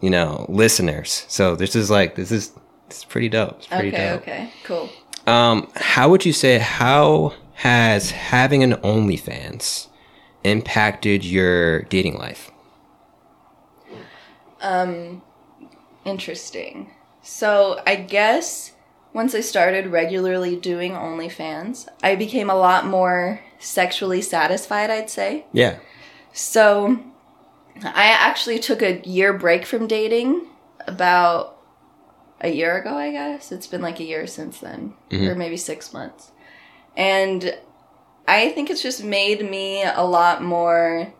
S1: you know, listeners. So this is like this is it's pretty dope. It's pretty
S2: Okay,
S1: dope.
S2: okay, cool.
S1: Um, how would you say how has having an OnlyFans impacted your dating life?
S2: Um, interesting. So I guess once I started regularly doing OnlyFans, I became a lot more sexually satisfied, I'd say.
S1: Yeah.
S2: So I actually took a year break from dating about a year ago, I guess. It's been like a year since then, mm-hmm. or maybe six months. And I think it's just made me a lot more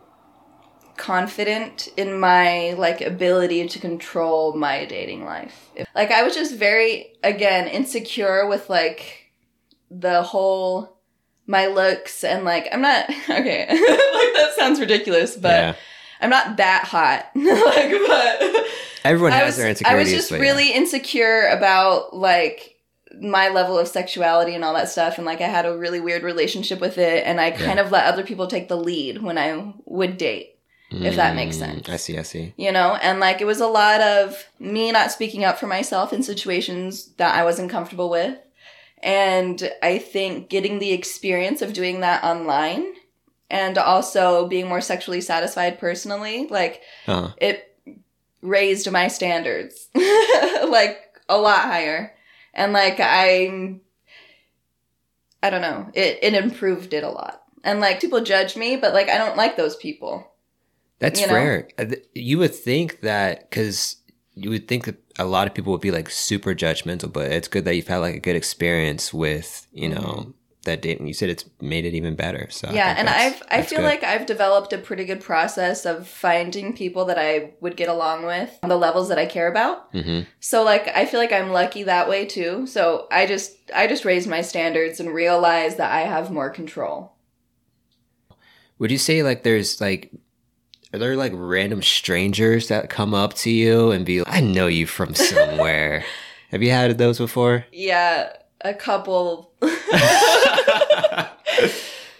S2: confident in my like ability to control my dating life. Like I was just very again insecure with like the whole my looks and like I'm not okay. like that sounds ridiculous, but
S1: yeah.
S2: I'm not that hot. like but
S1: Everyone
S2: I
S1: has
S2: was
S1: their
S2: I
S1: insecurities.
S2: was just
S1: but yeah.
S2: really insecure about like my level of sexuality and all that stuff and like I had a really weird relationship with it and I kind of let other people take the lead when I would date if that makes
S1: Mm,
S2: sense.
S1: I see. I see.
S2: you know and like it was a lot of me not speaking up for myself in situations that i wasn't comfortable with and i think getting the experience of doing that online and also being more sexually satisfied personally like
S1: Uh,
S2: it raised my standards like a lot higher and like i i don't know it it improved it a lot and like people judge me but like i don't like those people
S1: That's
S2: You know?
S1: rare. Uh, You would think that because you would think that a lot of people would be like super judgmental, but it's good that you've had like a good experience with you know that date, and you said it's made it even better. So
S2: yeah and i've i feel
S1: good.
S2: like i've developed a pretty good process of finding people that i would get along with on the levels that i care about
S1: Mhm.
S2: so like i feel like i'm lucky that way too so i just i just raised my standards and realized that i have more control
S1: Would you say like there's like are there like random strangers that come up to you and be like, I know you from somewhere? Have you had those before?
S2: yeah a couple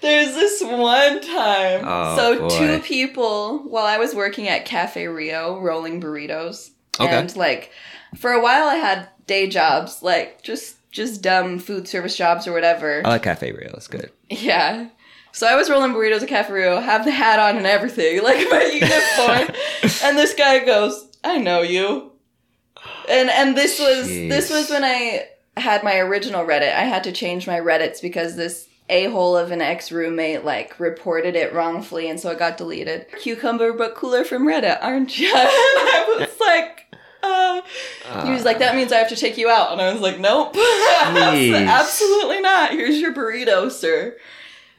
S2: There's this one time.
S1: Oh,
S2: so
S1: boy.
S2: two people while I was working at Cafe Rio rolling burritos.
S1: Okay.
S2: And like for a while I had day jobs, like just just dumb food service jobs or whatever.
S1: I like Cafe Rio. It's good.
S2: Yeah. So I was rolling burritos at Cafe Rio, have the hat on and everything, like my uniform. and this guy goes, I know you. And and this was this was when I had my original Reddit. I had to change my Reddits because this a-hole of an ex-roommate like reported it wrongfully and so it got deleted. Cucumber but cooler from Reddit, aren't you? and I was like uh, he was like, that means I have to take you out. And I was like, nope. Absolutely not. Here's your burrito, sir.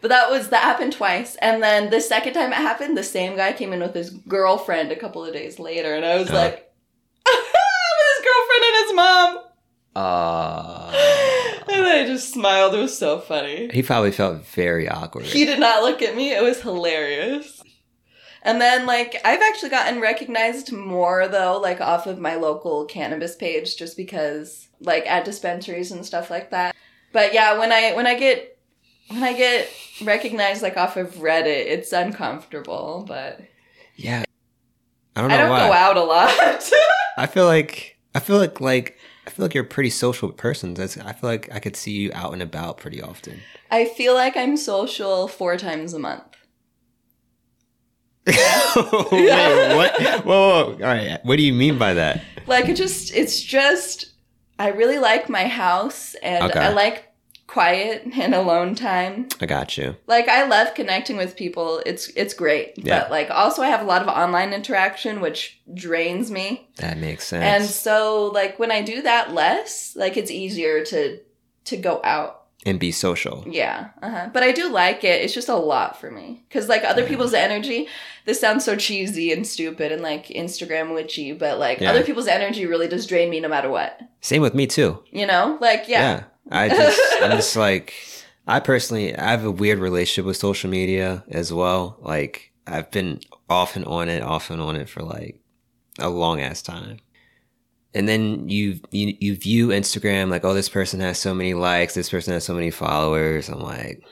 S2: But that was that happened twice. And then the second time it happened, the same guy came in with his girlfriend a couple of days later. And I was
S1: Uh.
S2: like, his girlfriend and his mom.
S1: Uh,
S2: And I just smiled. It was so funny.
S1: he probably felt very awkward.
S2: He did not look at me. It was hilarious. And then, like, I've actually gotten recognized more, though, like, off of my local cannabis page, just because, like, at dispensaries and stuff like that. But yeah, when I when I get when I get recognized like off of Reddit, it's uncomfortable. But
S1: yeah. I don't know
S2: I don't
S1: why.
S2: go out a lot.
S1: I feel like I feel like like I feel like you're a pretty social person. That's I feel like I could see you out and about pretty often.
S2: I feel like I'm social four times a month.
S1: Wait, what? Whoa, whoa, all right. What do you mean by that?
S2: Like it just it's just I really like my house and
S1: Okay.
S2: I like quiet and alone time.
S1: I got you.
S2: Like I love connecting with people. It's it's great.
S1: Yeah.
S2: But like also I have a lot of online interaction which drains me.
S1: That makes sense.
S2: And so like when I do that less, like it's easier to to go out.
S1: and be social.
S2: Yeah. Uh-huh. But I do like it. It's just a lot for me cuz like other
S1: Yeah.
S2: people's energy, this sounds so cheesy and stupid and like Instagram witchy, but like
S1: Yeah.
S2: other people's energy really does drain me no matter what.
S1: Same with me too.
S2: You know? Like yeah.
S1: I just I'm just like I personally I have a weird relationship with social media as well. Like I've been off and on it, off and on it for like a long ass time. and then you, you you view Instagram like, oh, this person has so many likes, this person has so many followers. I'm like,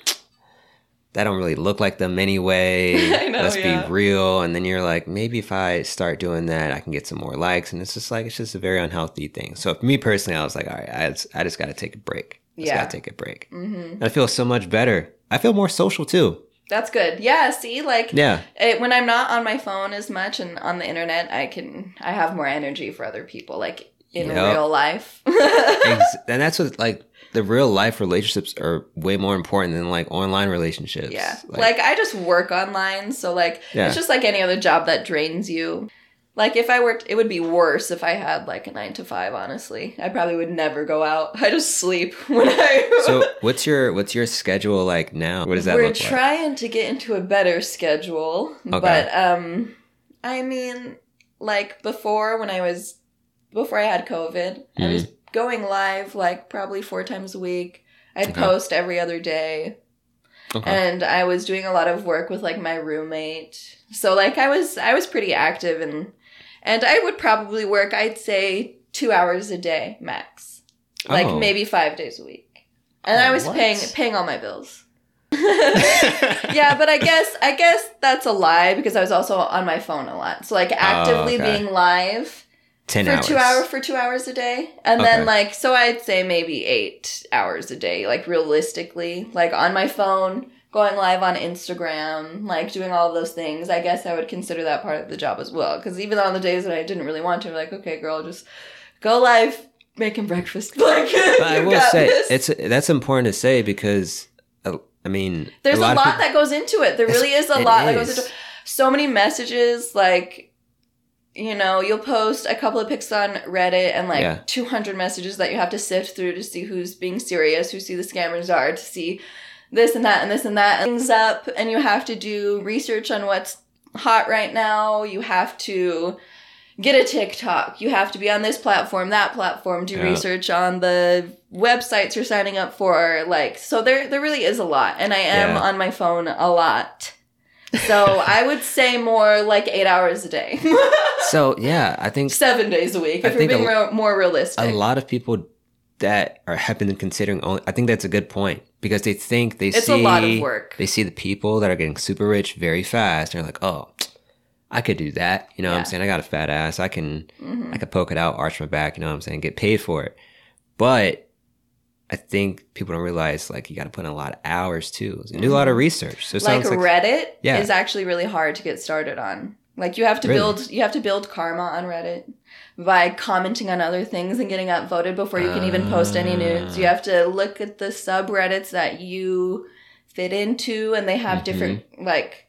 S1: that don't really look like them anyway.
S2: Know,
S1: Let's
S2: yeah.
S1: be real. And then you're like, maybe if I start doing that, I can get some more likes. And it's just like it's just a very unhealthy thing. So for me personally, I was like, all right, I just, I just got to take a break. I just
S2: Yeah.
S1: got to take a break.
S2: hmm
S1: And I feel so much better. I feel more social too.
S2: That's good. Yeah. See, like
S1: Yeah.
S2: it, when I'm not on my phone as much and on the internet, I can I have more energy for other people, like in
S1: Yep.
S2: real life.
S1: And that's what like the real life relationships are way more important than like online relationships.
S2: Yeah. Like, I just work online, so like
S1: Yeah.
S2: it's just like any other job that drains you. Like if I worked it would be worse if I had like a 9 to 5, honestly. I probably would never go out. I just sleep when I
S1: so what's your what's your schedule like now? What does that
S2: We're
S1: look like?
S2: trying to get into a better schedule,
S1: Okay.
S2: but um I mean like before when I was before I had COVID, I was going live like probably 4 times a week. I'd
S1: Okay.
S2: post every other day.
S1: Okay.
S2: and I was doing a lot of work with like my roommate. So like I was I was pretty active and and I would probably work I'd say 2 hours a day max. Like
S1: Oh.
S2: maybe 5 days a week. And
S1: Oh,
S2: I was
S1: what?
S2: paying paying all my bills. yeah, but I guess I guess that's a lie because I was also on my phone a lot. So like actively
S1: Oh, okay.
S2: being live
S1: Ten
S2: for
S1: hours.
S2: two hours for two hours a day and
S1: Okay.
S2: then like so i'd say maybe eight hours a day like realistically like on my phone going live on instagram like doing all of those things i guess i would consider that part of the job as well because even on the days that i didn't really want to like okay girl just go live making breakfast like
S1: But I will say
S2: this.
S1: it's that's important to say because uh, I mean
S2: there's a lot,
S1: of peop-
S2: that goes into it there really is a
S1: it
S2: lot that goes
S1: is.
S2: into so many messages like you know you'll post a couple of pics on reddit and like
S1: Yeah.
S2: 200 messages that you have to sift through to see who's being serious who see the scammers are to see this and that and this and that and things up and you have to do research on what's hot right now you have to get a tiktok you have to be on this platform that platform do
S1: Yeah.
S2: research on the websites you're signing up for like so there there really is a lot and i am
S1: Yeah.
S2: on my phone a lot so i would say more like eight hours a day
S1: So yeah, I think
S2: seven days a week
S1: I
S2: if we're being
S1: a-
S2: more realistic
S1: a lot of people that are have been considering only I think that's a good point because they think they
S2: it's
S1: see
S2: a lot of work
S1: they see the people that are getting super rich very fast and they're like, "Oh, I could do that." You know what I'm saying? I got a fat ass. I can
S2: Mhm.
S1: I could poke it out, arch my back, you know what I'm saying? Get paid for it. But I think people don't realize like you got to put in a lot of hours too and do a lot of research. So
S2: Mm-hmm. like
S1: like
S2: reddit
S1: Yeah.
S2: is actually really hard to get started on like you have to
S1: Really?
S2: build you have to build karma on reddit by commenting on other things and getting upvoted before you can even post any nudes you have to look at the subreddits that you fit into and they have
S1: Mhm.
S2: different like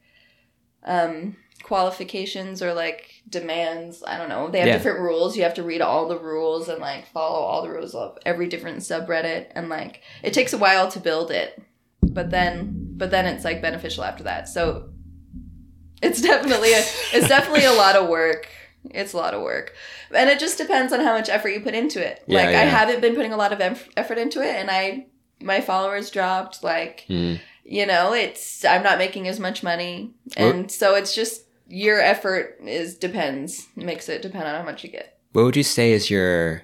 S2: um qualifications or like demands. I don't know. They have
S1: Yeah.
S2: different rules. You have to read all the rules and like follow all the rules of every different subreddit. And like it takes a while to build it but then but then it's like beneficial after that. So it's definitely a it's definitely a lot of work. It's a lot of work. And it just depends on how much effort you put into it.
S1: Yeah,
S2: like i haven't been putting a lot of eff- effort into it and i my followers dropped like
S1: Mm.
S2: you know it's i'm not making as much money. And so it's just your effort is depends makes it depend on how much you get
S1: what would you say is your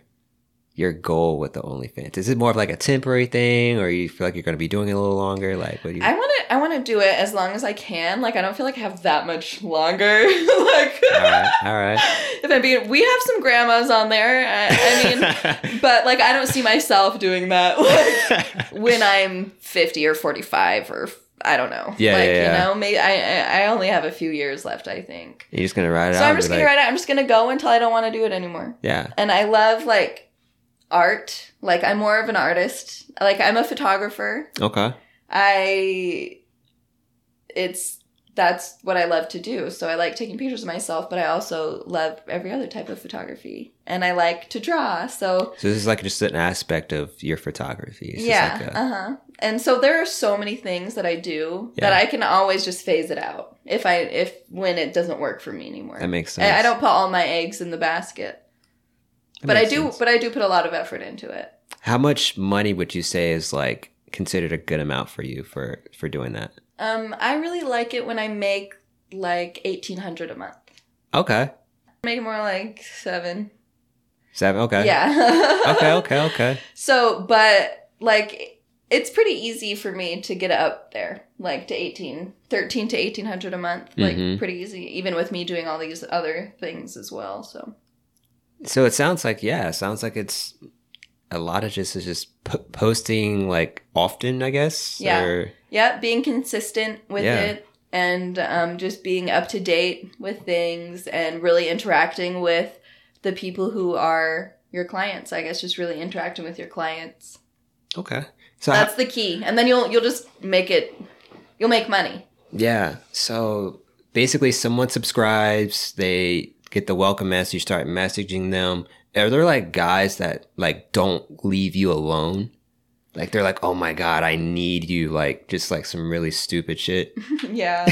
S1: your goal with the OnlyFans? Is it more of like a temporary thing, or you feel like you're going to be doing it a little longer? Like, what do you?
S2: i want to i want to do it as long as i can like i don't feel like i have that much longer like
S1: all right, all right.
S2: if i'm being we have some grandmas on there i, I mean but like i don't see myself doing that like when i'm 50 or 45 or I don't know.
S1: Yeah,
S2: like
S1: yeah, yeah.
S2: you know, maybe I I only have a few years left. I think.
S1: you're just gonna ride it
S2: So
S1: out.
S2: I'm just gonna
S1: like,
S2: write it. I'm just gonna go until I don't want to do it anymore.
S1: Yeah.
S2: And I love like art. Like I'm more of an artist. Like I'm a photographer.
S1: Okay.
S2: I it's that's what I love to do. So I like taking pictures of myself, but I also love every other type of photography. And I like to draw. So
S1: So this is like just an aspect of your photography. It's
S2: yeah.
S1: Like a,
S2: uh-huh. And so there are so many things that I do
S1: Yeah.
S2: that I can always just phase it out if I if when it doesn't work for me anymore.
S1: that makes sense.
S2: I, I don't put all my eggs in the basket.
S1: That
S2: but I do
S1: sense.
S2: but I do put a lot of effort into it.
S1: How much money would you say is like considered a good amount for you for for doing that?
S2: Um I really like it when I make like 1800 a month.
S1: Okay.
S2: Make more like 7.
S1: Seven. Okay.
S2: Yeah.
S1: okay. Okay. Okay.
S2: So, but like it's pretty easy for me to get up there, like to 18, 13 to 1800 a month. Like
S1: Mhm.
S2: pretty easy, even with me doing all these other things as well. So,
S1: So it sounds like yeah, it sounds like it's a lot of just is just p- posting like often, I guess.
S2: Yeah.
S1: Or,
S2: yeah, being consistent with
S1: Yeah.
S2: it and um, just being up to date with things and really interacting with the people who are your clients. I guess just really interacting with your clients.
S1: okay. So
S2: That's the key. And then you'll you'll just make it you'll make money.
S1: yeah. So basically, someone subscribes, they get the welcome message, you start messaging them. Are there like guys that like don't leave you alone? Like they're like, oh my god, I need you. Like just like some really stupid shit.
S2: yeah.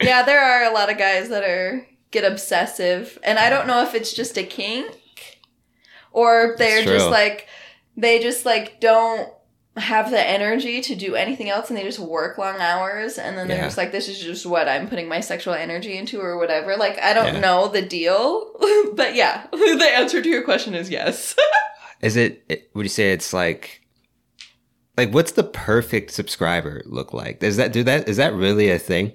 S2: Yeah, there are a lot of guys that are get obsessive, and I don't know if it's just a kink or they're just like they just like don't have the energy to do anything else and they just work long hours and then they're just like this is just what I'm putting my sexual energy into or whatever. Like I don't
S1: Yeah.
S2: know the deal, but yeah, the answer to your question is yes.
S1: Is it? it- Would you say it's like, like what's the perfect subscriber look like? Is that do that? Is that really a thing?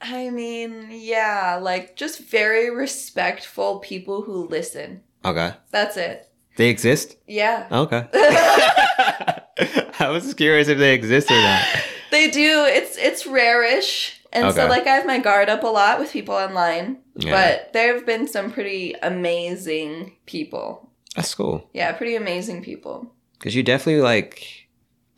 S2: I mean, yeah, like just very respectful people who listen.
S1: Okay,
S2: That's it.
S1: They exist.
S2: Yeah.
S1: Okay. I was curious if they exist or not.
S2: They do. It's it's rarish. And so like I have my guard up a lot with people online.
S1: Yeah.
S2: But there have been some pretty amazing people.
S1: That's cool
S2: Yeah, pretty amazing people.
S1: because you definitely like.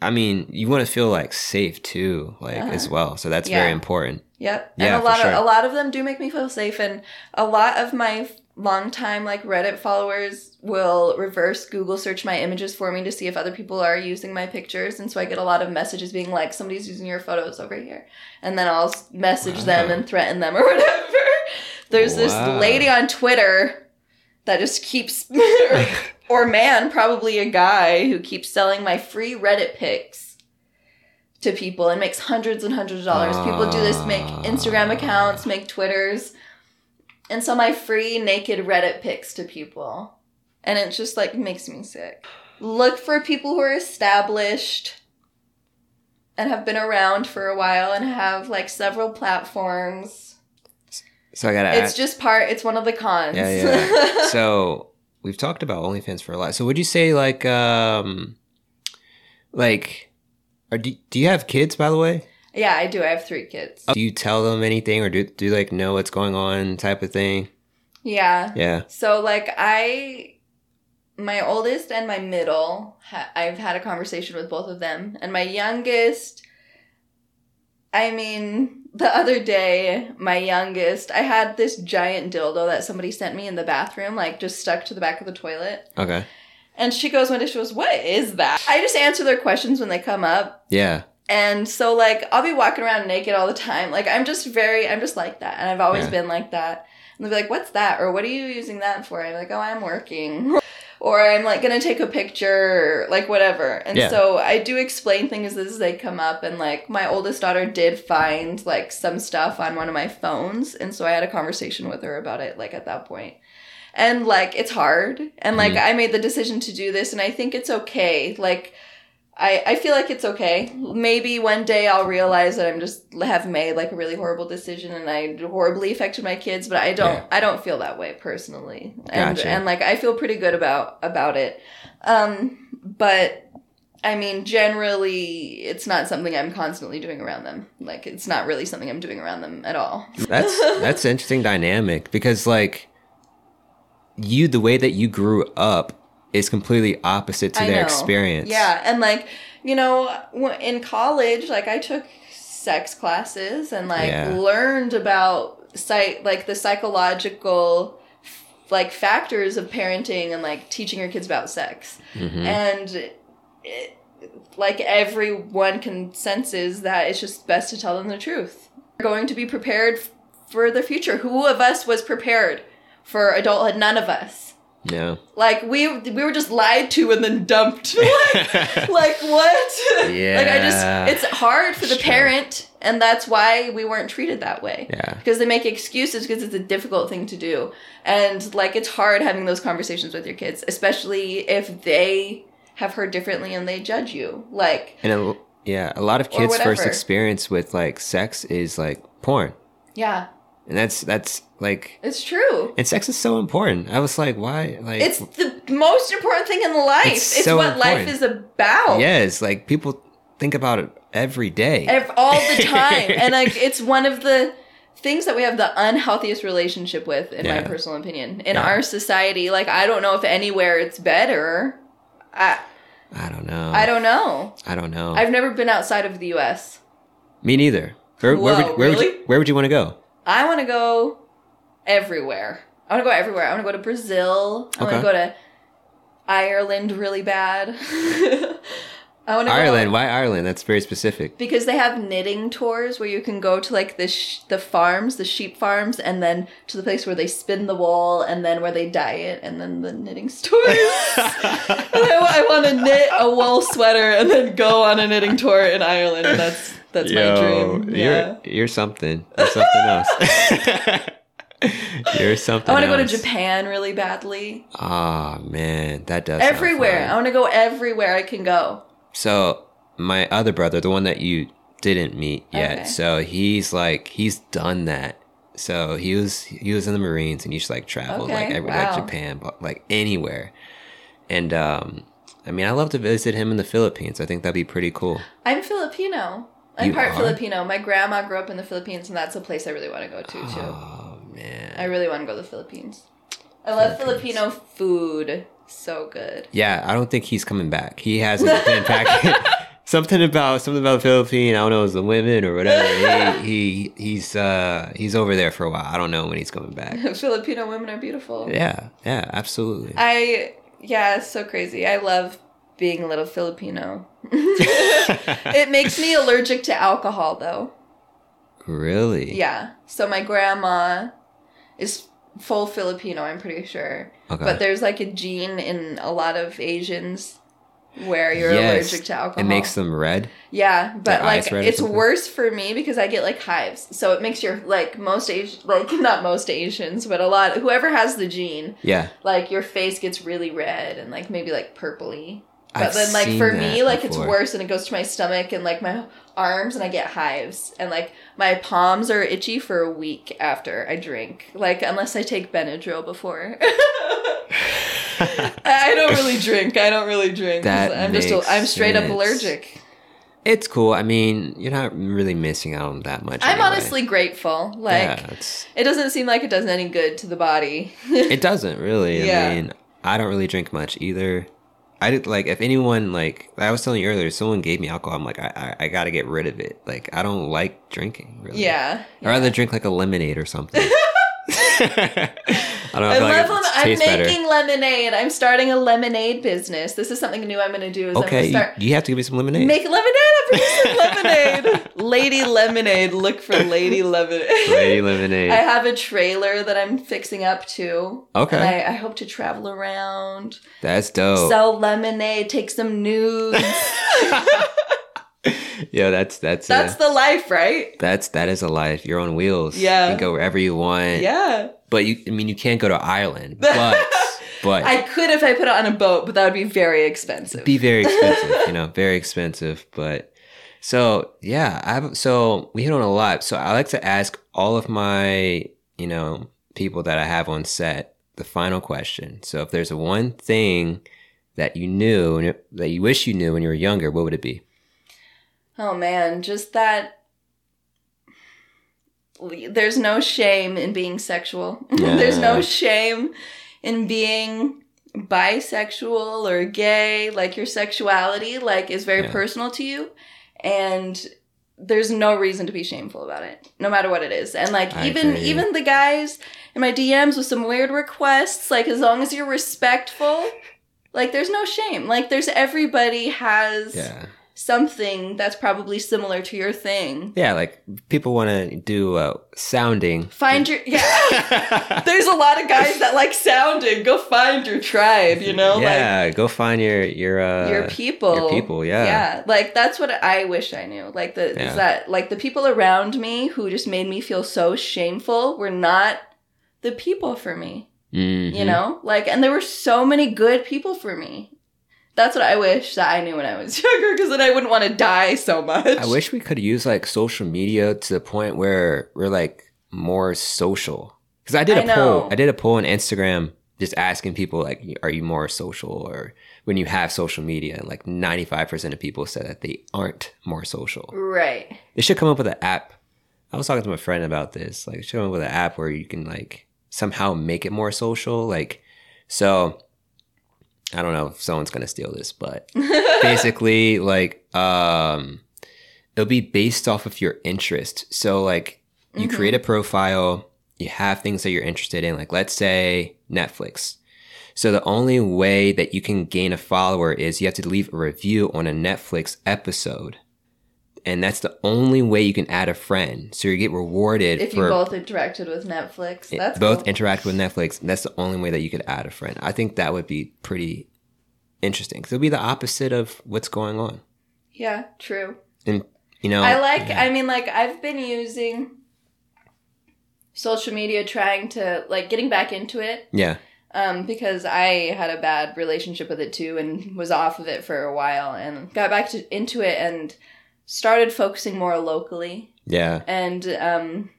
S1: I mean, you want to feel like safe too, like
S2: Uh-huh.
S1: as well. So that's
S2: Yeah.
S1: very important.
S2: Yep.
S1: Yeah,
S2: and a lot
S1: sure.
S2: of a lot of them do make me feel safe and a lot of my longtime like Reddit followers will reverse Google search my images for me to see if other people are using my pictures. And so I get a lot of messages being like somebody's using your photos over here. And then I'll message them and threaten them or whatever. There's this lady on Twitter that just keeps or, or man, probably a guy who keeps selling my free Reddit pics to people and makes hundreds and hundreds of dollars. People do this, make Instagram accounts, make Twitters, and so my free naked Reddit pics to people. And it just like makes me sick. Look for people who are established and have been around for a while and have like several platforms.
S1: So I gotta
S2: It's
S1: ask.
S2: just part, it's one of the cons.
S1: Yeah, yeah. so we've talked about OnlyFans for a lot. So would you say like um like are do, do you have kids by the way?
S2: Yeah, I do. I have three kids.
S1: Do you tell them anything or do do you like know what's going on type of thing?
S2: Yeah.
S1: Yeah.
S2: So like I my oldest and my middle ha- I've had a conversation with both of them and my youngest I mean the other day my youngest I had this giant dildo that somebody sent me in the bathroom like just stuck to the back of the toilet
S1: Okay.
S2: and she goes one day she goes what is that I just answer their questions when they come up
S1: Yeah.
S2: And so like I'll be walking around naked all the time. Like I'm just very I'm just like that. And I've always
S1: Yeah.
S2: been like that. And they'll be like, What's that? Or what are you using that for? I'm like, Oh, I'm working. or I'm like gonna take a picture or like whatever. And
S1: Yeah.
S2: so I do explain things as they come up and like my oldest daughter did find like some stuff on one of my phones and so I had a conversation with her about it like at that point. And like it's hard. And like
S1: Mhm.
S2: I made the decision to do this and I think it's okay. Like I, I feel like it's okay. Maybe one day I'll realize that I'm just have made like a really horrible decision and I horribly affected my kids, but I don't
S1: Yeah.
S2: I don't feel that way personally. And
S1: Gotcha.
S2: and like I feel pretty good about about it. Um but I mean generally it's not something I'm constantly doing around them. Like it's not really something I'm doing around them at all.
S1: That's that's interesting dynamic because like you the way that you grew up is completely opposite to
S2: I
S1: their
S2: know.
S1: experience.
S2: Yeah, and like you know, in college, like I took sex classes and like
S1: Yeah.
S2: learned about psych, like the psychological like factors of parenting and like teaching your kids about sex,
S1: Mhm.
S2: and it, like everyone consensus that it's just best to tell them the truth. We're going to be prepared f- for the future. Who of us was prepared for adulthood? None of us.
S1: Yeah.
S2: Like we we were just lied to and then dumped. like, like what? like I just it's hard for the
S1: Sure.
S2: parent and that's why we weren't treated that way
S1: Yeah.
S2: because they make excuses because it's a difficult thing to do and like it's hard having those conversations with your kids especially if they have heard differently and they judge you like
S1: And a, yeah, a lot of kids' first experience with like sex is like porn,
S2: yeah
S1: and that's that's like,
S2: it's true
S1: and sex is so important. I was like, why? Like,
S2: it's the most important thing in life
S1: It's
S2: it's,
S1: so
S2: what life is about
S1: yes, like people think about it every day.
S2: Ev- all the time and like it's one of the things that we have the unhealthiest relationship with in my personal opinion in
S1: Yeah.
S2: our society like i don't know if anywhere it's better i
S1: I don't know.
S2: i don't know
S1: I don't know.
S2: i've never been outside of the us
S1: Me neither. Where, where,
S2: Whoa,
S1: would, where, would you,
S2: really?
S1: where would you want to go?
S2: I want to go everywhere i want to go everywhere i want to go to brazil i want to go to ireland really bad i want to
S1: Ireland.
S2: go
S1: Why Ireland? That's very specific.
S2: because they have knitting tours where you can go to like the sh- the farms, the sheep farms, and then to the place where they spin the wool, and then where they dye it, and then the knitting stores. And I, want to knit a wool sweater and then go on a knitting tour in Ireland. That's that's my dream. Yeah.
S1: You're you're something. You're something else. you're something.
S2: I want to go to. Japan really badly.
S1: Ah man, that does
S2: Everywhere. I want to go everywhere I can go.
S1: So my other brother, the one that you didn't meet yet,
S2: Okay.
S1: so he's like he's done that. So he was he was in the Marines and he just like traveled like
S2: Okay,
S1: every like. Japan, but like anywhere. And um, I mean, I love to visit him in the Philippines. I think that'd be pretty cool.
S2: I'm Filipino. I'm
S1: You
S2: part
S1: are?
S2: Filipino. My grandma grew up in the Philippines, and that's a place I really want to go to too.
S1: Oh man.
S2: I really want to go to the Philippines. I love Filipino food. So good.
S1: Yeah, I don't think he's coming back. He hasn't been back. something about something about the Philippine. I don't know, it's the women or whatever. He, he he's uh he's over there for a while. I don't know when he's coming back.
S2: Filipino women are beautiful.
S1: Yeah, yeah, absolutely.
S2: I yeah, it's so crazy. I love being a little Filipino. it makes me allergic to alcohol though.
S1: really?
S2: Yeah. So my grandma is full Filipino, I'm pretty sure.
S1: Okay.
S2: But there's like a gene in a lot of Asians where you're
S1: Yes,
S2: allergic to alcohol.
S1: It makes them red.
S2: Yeah, but
S1: Their
S2: like
S1: eyes red or
S2: it's worse for me because I get like hives. So it makes your like most Asian like not most Asians, but a lot whoever has the gene,
S1: Yeah.
S2: like your face gets really red and like maybe like purpley. But
S1: I've
S2: then like for me, like it's worse and it goes to my stomach and like my arms and I get hives and like my palms are itchy for a week after I drink. Like unless I take Benadryl before. I don't really drink. I don't really drink.
S1: That
S2: I'm just
S1: makes
S2: I'm straight up allergic.
S1: It's cool. I mean, you're not really missing out on that much.
S2: I'm
S1: anyway.
S2: honestly grateful. Like
S1: yeah,
S2: it doesn't seem like it does any good to the body.
S1: it doesn't really.
S2: Yeah.
S1: I mean, I don't really drink much either. I did like if anyone like I was telling you earlier, someone gave me alcohol. I'm like, I I, I got to get rid of it. Like I don't like drinking. Really.
S2: yeah.
S1: I'd rather drink like a lemonade or something. I don't know.
S2: I love
S1: like
S2: I'm
S1: tastes better.
S2: making lemonade. I'm starting a lemonade business. This is something new I'm going to do. Is I'm
S1: Okay,
S2: going
S1: you, you have to give me some lemonade.
S2: make lemonade. I'm producing lemonade. Lady Lemonade. Look for Lady Lemonade.
S1: Lady lemonade.
S2: I have a trailer that I'm fixing up too.
S1: Okay.
S2: And I, I hope to travel around,
S1: That's dope.
S2: sell lemonade, take some nudes.
S1: yeah, that's that's
S2: That's
S1: uh,
S2: the life, right?
S1: that's that is a life. You're on wheels.
S2: Yeah.
S1: you can go wherever you want.
S2: Yeah.
S1: But you. I mean, you can't go to Ireland. But but
S2: I could if I put it on a boat, but that would be very expensive.
S1: be very expensive. you know, very expensive. But so yeah, I have. So we hit on a lot. So I like to ask all of my you know people that I have on set the final question. So if there's a one thing that you knew that you wish you knew when you were younger, what would it be?
S2: Oh man, just that. There's no shame in being sexual. There's no shame in being bisexual or gay. Like your sexuality, like is very
S1: Yeah.
S2: personal to you, and there's no reason to be shameful about it, no matter what it is. And like
S1: I
S2: even
S1: agree.
S2: even the guys in my DMs with some weird requests, like as long as you're respectful, like there's no shame. Like there's everybody has
S1: Yeah.
S2: Something that's probably similar to your thing.
S1: Yeah, like people want to do uh, sounding.
S2: Find your yeah. There's a lot of guys that like sounding. Go find your tribe, you know?
S1: yeah, go find your your uh,
S2: your people.
S1: Your people, yeah.
S2: Yeah. Like that's what I wish I knew. Like the
S1: Yeah.
S2: is that like the people around me who just made me feel so shameful were not the people for me.
S1: Mhm.
S2: You know? Like and there were so many good people for me. That's what I wish that I knew when I was younger, because then I wouldn't want to die so much.
S1: I wish we could use like social media to the point where we're like more social. Because I did
S2: I
S1: a poll. I did a poll on Instagram just asking people like, are you more social or when you have social media? And like ninety five percent of people said that they aren't more social.
S2: Right.
S1: They should come up with an app. I was talking to my friend about this. Like, should come up with an app where you can like somehow make it more social. Like, so I don't know if someone's gonna steal this, but basically, like, um, it'll be based off of your interest. So, like, you
S2: Mhm.
S1: create a profile, you have things that you're interested in. Like, let's say Netflix. So the only way that you can gain a follower is you have to leave a review on a Netflix episode. And that's the only way you can add a friend. So you get rewarded
S2: if you
S1: for
S2: both interacted with Netflix, that's
S1: both
S2: cool.
S1: interact with Netflix. And that's the only way that you could add a friend. I think that would be pretty interesting. 'Cause it'll be the opposite of what's going on.
S2: yeah, true.
S1: And you know,
S2: I like.
S1: yeah.
S2: I mean, like I've been using social media, trying to like getting back into it.
S1: yeah,
S2: Um, because I had a bad relationship with it too, and was off of it for a while, and got back to into it, and started focusing more locally,
S1: yeah,
S2: and um,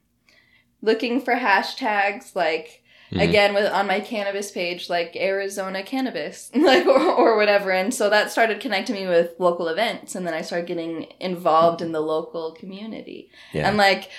S2: looking for hashtags like
S1: Mhm.
S2: again with on my cannabis page like arizona cannabis like or, or whatever. And so that started connecting me with local events. And then i started getting involved in the local community.
S1: Yeah.
S2: and like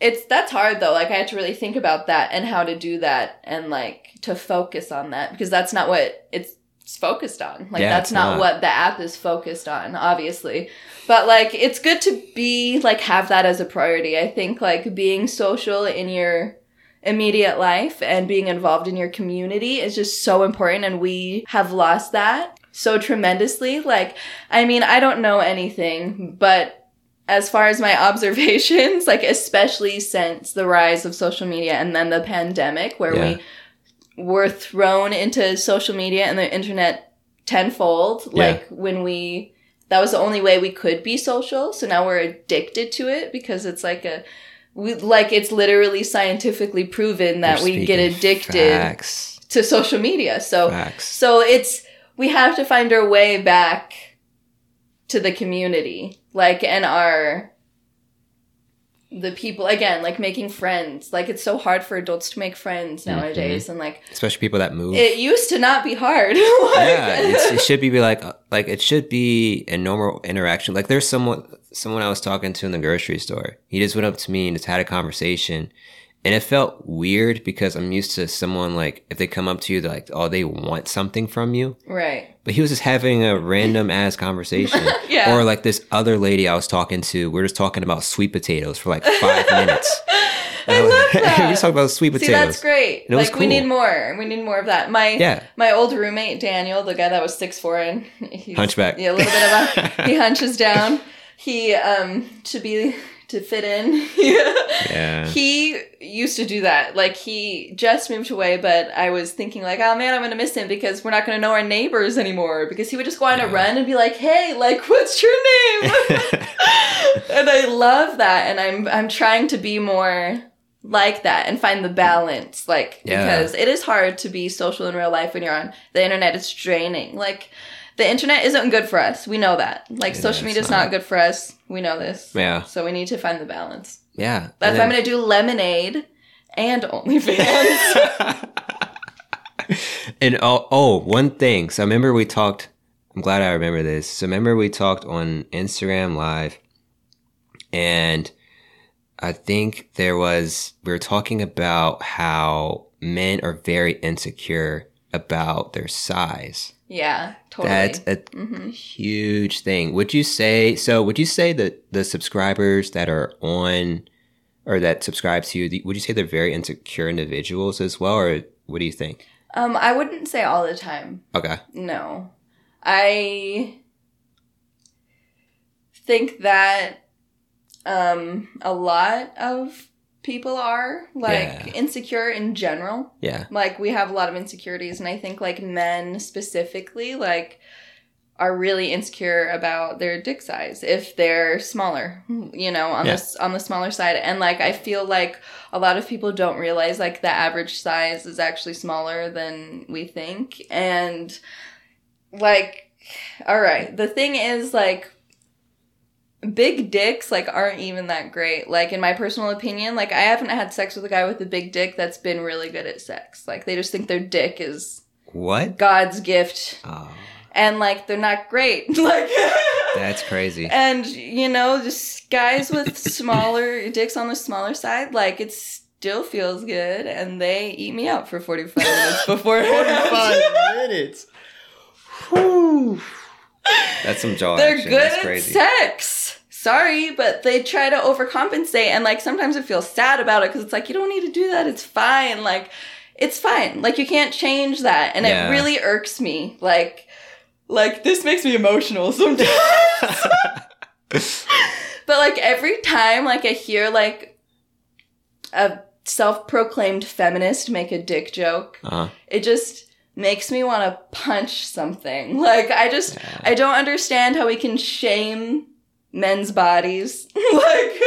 S2: it's that's hard though. Like i had to really think about that and how to do that and like to focus on that because that's not what it's focused on like
S1: Yeah,
S2: that's not,
S1: not.
S2: what the app is focused on obviously but like it's good to be like have that as a priority i think like being social in your immediate life and being involved in your community is just so important and we have lost that so tremendously like i mean i don't know anything but as far as my observations like especially since the rise of social media and then the pandemic where
S1: Yeah.
S2: we were thrown into social media and the internet tenfold
S1: Yeah.
S2: like when we that was the only way we could be social so now we're addicted to it because it's like a we like it's literally scientifically proven that we get addicted
S1: Facts.
S2: to social media so
S1: Facts.
S2: so it's we have to find our way back to the community, like and our the people again, like making friends. Like it's so hard for adults to make friends
S1: Mm-hmm.
S2: nowadays, and like
S1: Especially people that move.
S2: it used to not be hard. Like-
S1: yeah, it should be like like it should be a normal interaction. Like there's someone someone I was talking to in the grocery store. He just went up to me and just had a conversation, and it felt weird because I'm used to someone like if they come up to you, they're like, oh, they want something from you.
S2: right.
S1: But he was just having a random ass conversation.
S2: Yeah.
S1: Or like this other lady I was talking to, we're just talking about sweet potatoes for like five minutes.
S2: I love
S1: we
S2: that.
S1: just talked about sweet potatoes.
S2: See, that's great.
S1: And it was
S2: like we need more. We need more of that. My
S1: Yeah.
S2: my old roommate Daniel, the guy that was six four and he's,
S1: Hunchback.
S2: Yeah, a little bit of a he hunches down. He um to be to fit in.
S1: Yeah.
S2: He used to do that. Like he just moved away, but I was thinking like, oh man, I'm gonna miss him because we're not gonna know our neighbors anymore. Because he would just go on a run and be like, hey, like what's your name? and I love that. And I'm I'm trying to be more like that and find the balance. Like
S1: Yeah.
S2: because it is hard to be social in real life when you're on the internet. It's draining. Like the internet isn't good for us. We know that. Like
S1: Yeah,
S2: social media is
S1: not.
S2: not good for us. We know this.
S1: yeah.
S2: So we need to find the balance.
S1: Yeah.
S2: That's
S1: And
S2: why I'm gonna do lemonade and OnlyFans.
S1: and oh, oh, one thing. So I remember we talked. I'm glad I remember this. So remember we talked on Instagram Live, and I think there was we were talking about how men are very insecure about their size.
S2: yeah, totally.
S1: That's a
S2: hmm
S1: huge thing. Would you say so? Would you say that the subscribers that are on or that subscribe to you, would you say they're very insecure individuals as well, or what do you think?
S2: Um, I wouldn't say all the time.
S1: Okay.
S2: No, I. think that um a lot of people are like
S1: Yeah.
S2: insecure in general.
S1: Yeah.
S2: Like we have a lot of insecurities and I think like men specifically like are really insecure about their dick size if they're smaller, you know, on
S1: Yeah.
S2: this on the smaller side. And like I feel like a lot of people don't realize like the average size is actually smaller than we think. And like all right, the thing is like big dicks like aren't even that great. Like in my personal opinion, like I haven't had sex with a guy with a big dick that's been really good at sex. Like they just think their dick is
S1: What?
S2: God's gift
S1: Oh,
S2: and like they're not great. like
S1: that's crazy.
S2: And you know, just guys with smaller dicks on the smaller side, like it still feels good and they eat me out for 45 minutes before
S3: 45 minutes. Whew.
S1: That's some jaw
S2: They're
S1: action.
S2: good at sex. Sorry, but they try to overcompensate, and like sometimes I feel sad about it because it's like you don't need to do that. It's fine. Like it's fine. Like you can't change that, and
S1: Yeah.
S2: it really irks me. Like, like this makes me emotional sometimes. but like every time, like I hear like a self-proclaimed feminist make a dick joke,
S1: uh-huh.
S2: it just makes me want to punch something. Like I just
S1: Yeah.
S2: I don't understand how we can shame men's bodies like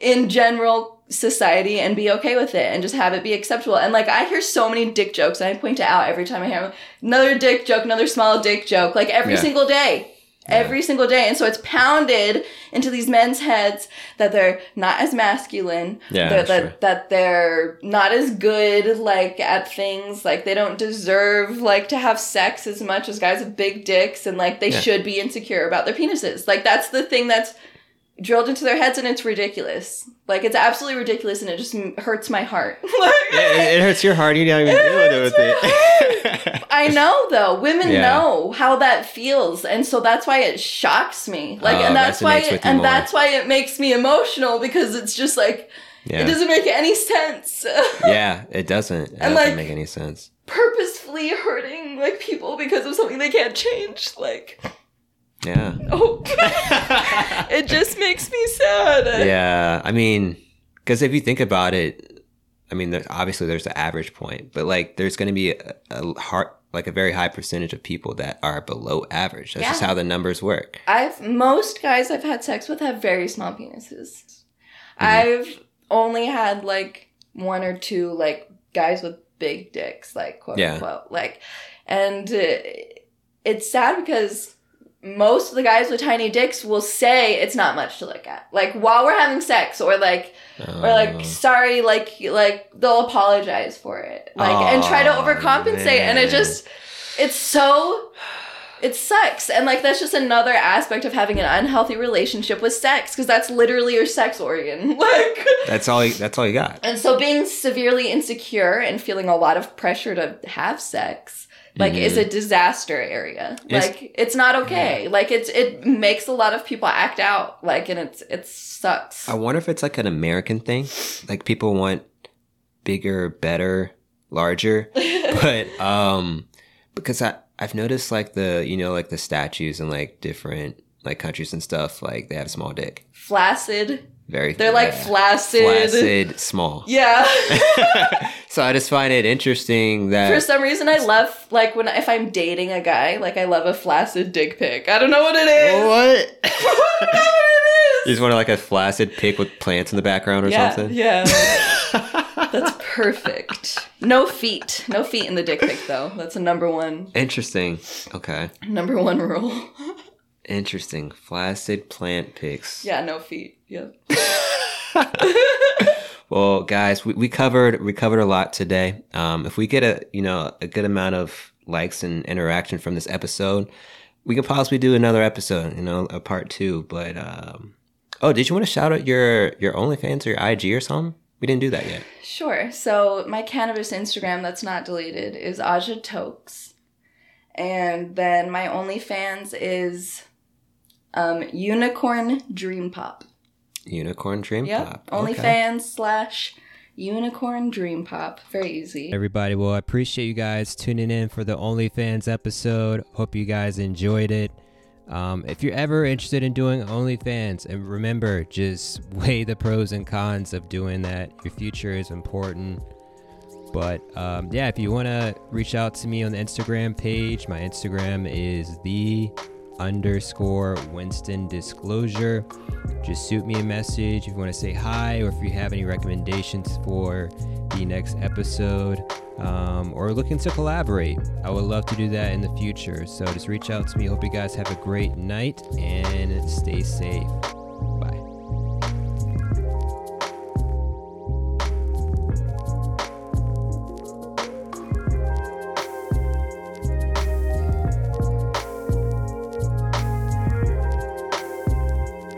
S2: in general society and be okay with it and just have it be acceptable. And like I hear so many dick jokes and I point it out every time I hear another dick joke, another small dick joke, like every
S1: Yeah.
S2: single day. Every single day. And so it's pounded into these men's heads that they're not as masculine,
S1: Yeah,
S2: that,
S1: sure.
S2: that, that they're not as good like at things like they don't deserve like to have sex as much as guys with big dicks and like they
S1: Yeah.
S2: should be insecure about their penises like that's the thing that's drilled into their heads and it's ridiculous like it's absolutely ridiculous and it just hurts my heart like,
S1: it, it hurts your heart. You don't even
S2: It
S1: deal with it.
S2: I know though. Women
S1: Yeah.
S2: know how that feels, and so that's why it shocks me. Like,
S1: Oh,
S2: and ah, that's why, it, and
S1: more.
S2: that's why it makes me emotional because it's just like it doesn't make any sense.
S1: yeah, it doesn't. It
S2: And,
S1: doesn't
S2: like-
S1: make any sense.
S2: Purposefully hurting like people because of something they can't change. Like,
S1: Yeah.
S2: oh, it just makes me sad.
S1: Yeah. I mean, because if you think about it, I mean, there, obviously there's the average point, but like there's going to be a, a hard, like a very high percentage of people that are below average. That's just how the numbers work.
S2: I've most guys I've had sex with have very small penises.
S1: Mm-hmm.
S2: I've only had like one or two like guys with big dicks, like quote
S1: Yeah.
S2: unquote, like, and uh, it's sad because most of the guys with tiny dicks will say it's not much to look at, like while we're having sex, or like or like
S1: Oh.
S2: sorry, like like they'll apologize for it, like and try to overcompensate, and it just it's so it sucks and like that's just another aspect of having an unhealthy relationship with sex because that's literally your sex organ like
S1: that's all. You, that's all you got.
S2: and so being severely insecure and feeling a lot of pressure to have sex like
S1: Mhm.
S2: is a disaster area
S1: It's-
S2: like it's not okay like it's it makes a lot of people act out like and it's it sucks
S1: I wonder if it's like an American thing. Like people want bigger, better, larger. but um because I I've noticed like the you know like the statues in like different like countries and stuff like they have a small dick.
S2: flaccid
S1: Very
S2: they're like
S1: yeah.
S2: flaccid
S1: flaccid small.
S2: yeah
S1: so I just find it interesting that
S2: For some reason, I love like when if I'm dating a guy, like I love a flaccid dick pic. I don't know what it is.
S1: what
S2: I don't know what
S1: you
S2: it is.
S1: just want like a flaccid pic with plants in the background or
S2: yeah,
S1: something.
S2: yeah. That's perfect. No feet. No feet in the dick pic though. That's a number one
S1: Interesting. Okay.
S2: number one rule.
S1: Interesting. Flaccid plant pics.
S2: yeah, no feet. Yeah.
S1: Well, guys, we, we covered we covered a lot today. Um, if we get a you know a good amount of likes and interaction from this episode, we could possibly do another episode. You know, a part two. But um, oh, did you want to shout out your your OnlyFans or your IG or something? We didn't do that yet.
S2: Sure. So my cannabis Instagram that's not deleted is Aja Tokes. And then my OnlyFans is um, Unicorn Dream Pop.
S1: Unicorn Dream
S2: Yep.
S1: Pop.
S2: OnlyFans slash Unicorn Dream Pop. Very easy.
S4: Everybody, well, I appreciate you guys tuning in for the OnlyFans episode. Hope you guys enjoyed it.
S1: Um, if you're ever interested in doing OnlyFans, and remember, just weigh the pros and cons of doing that. Your future is important. But um, yeah, if you want to reach out to me on the Instagram page, my Instagram is the underscore Winston Disclosure. Just shoot me a message if you want to say hi or if you have any recommendations for the next episode um, or looking to collaborate. I would love to do that in the future. So just reach out to me. Hope you guys have a great night and stay safe.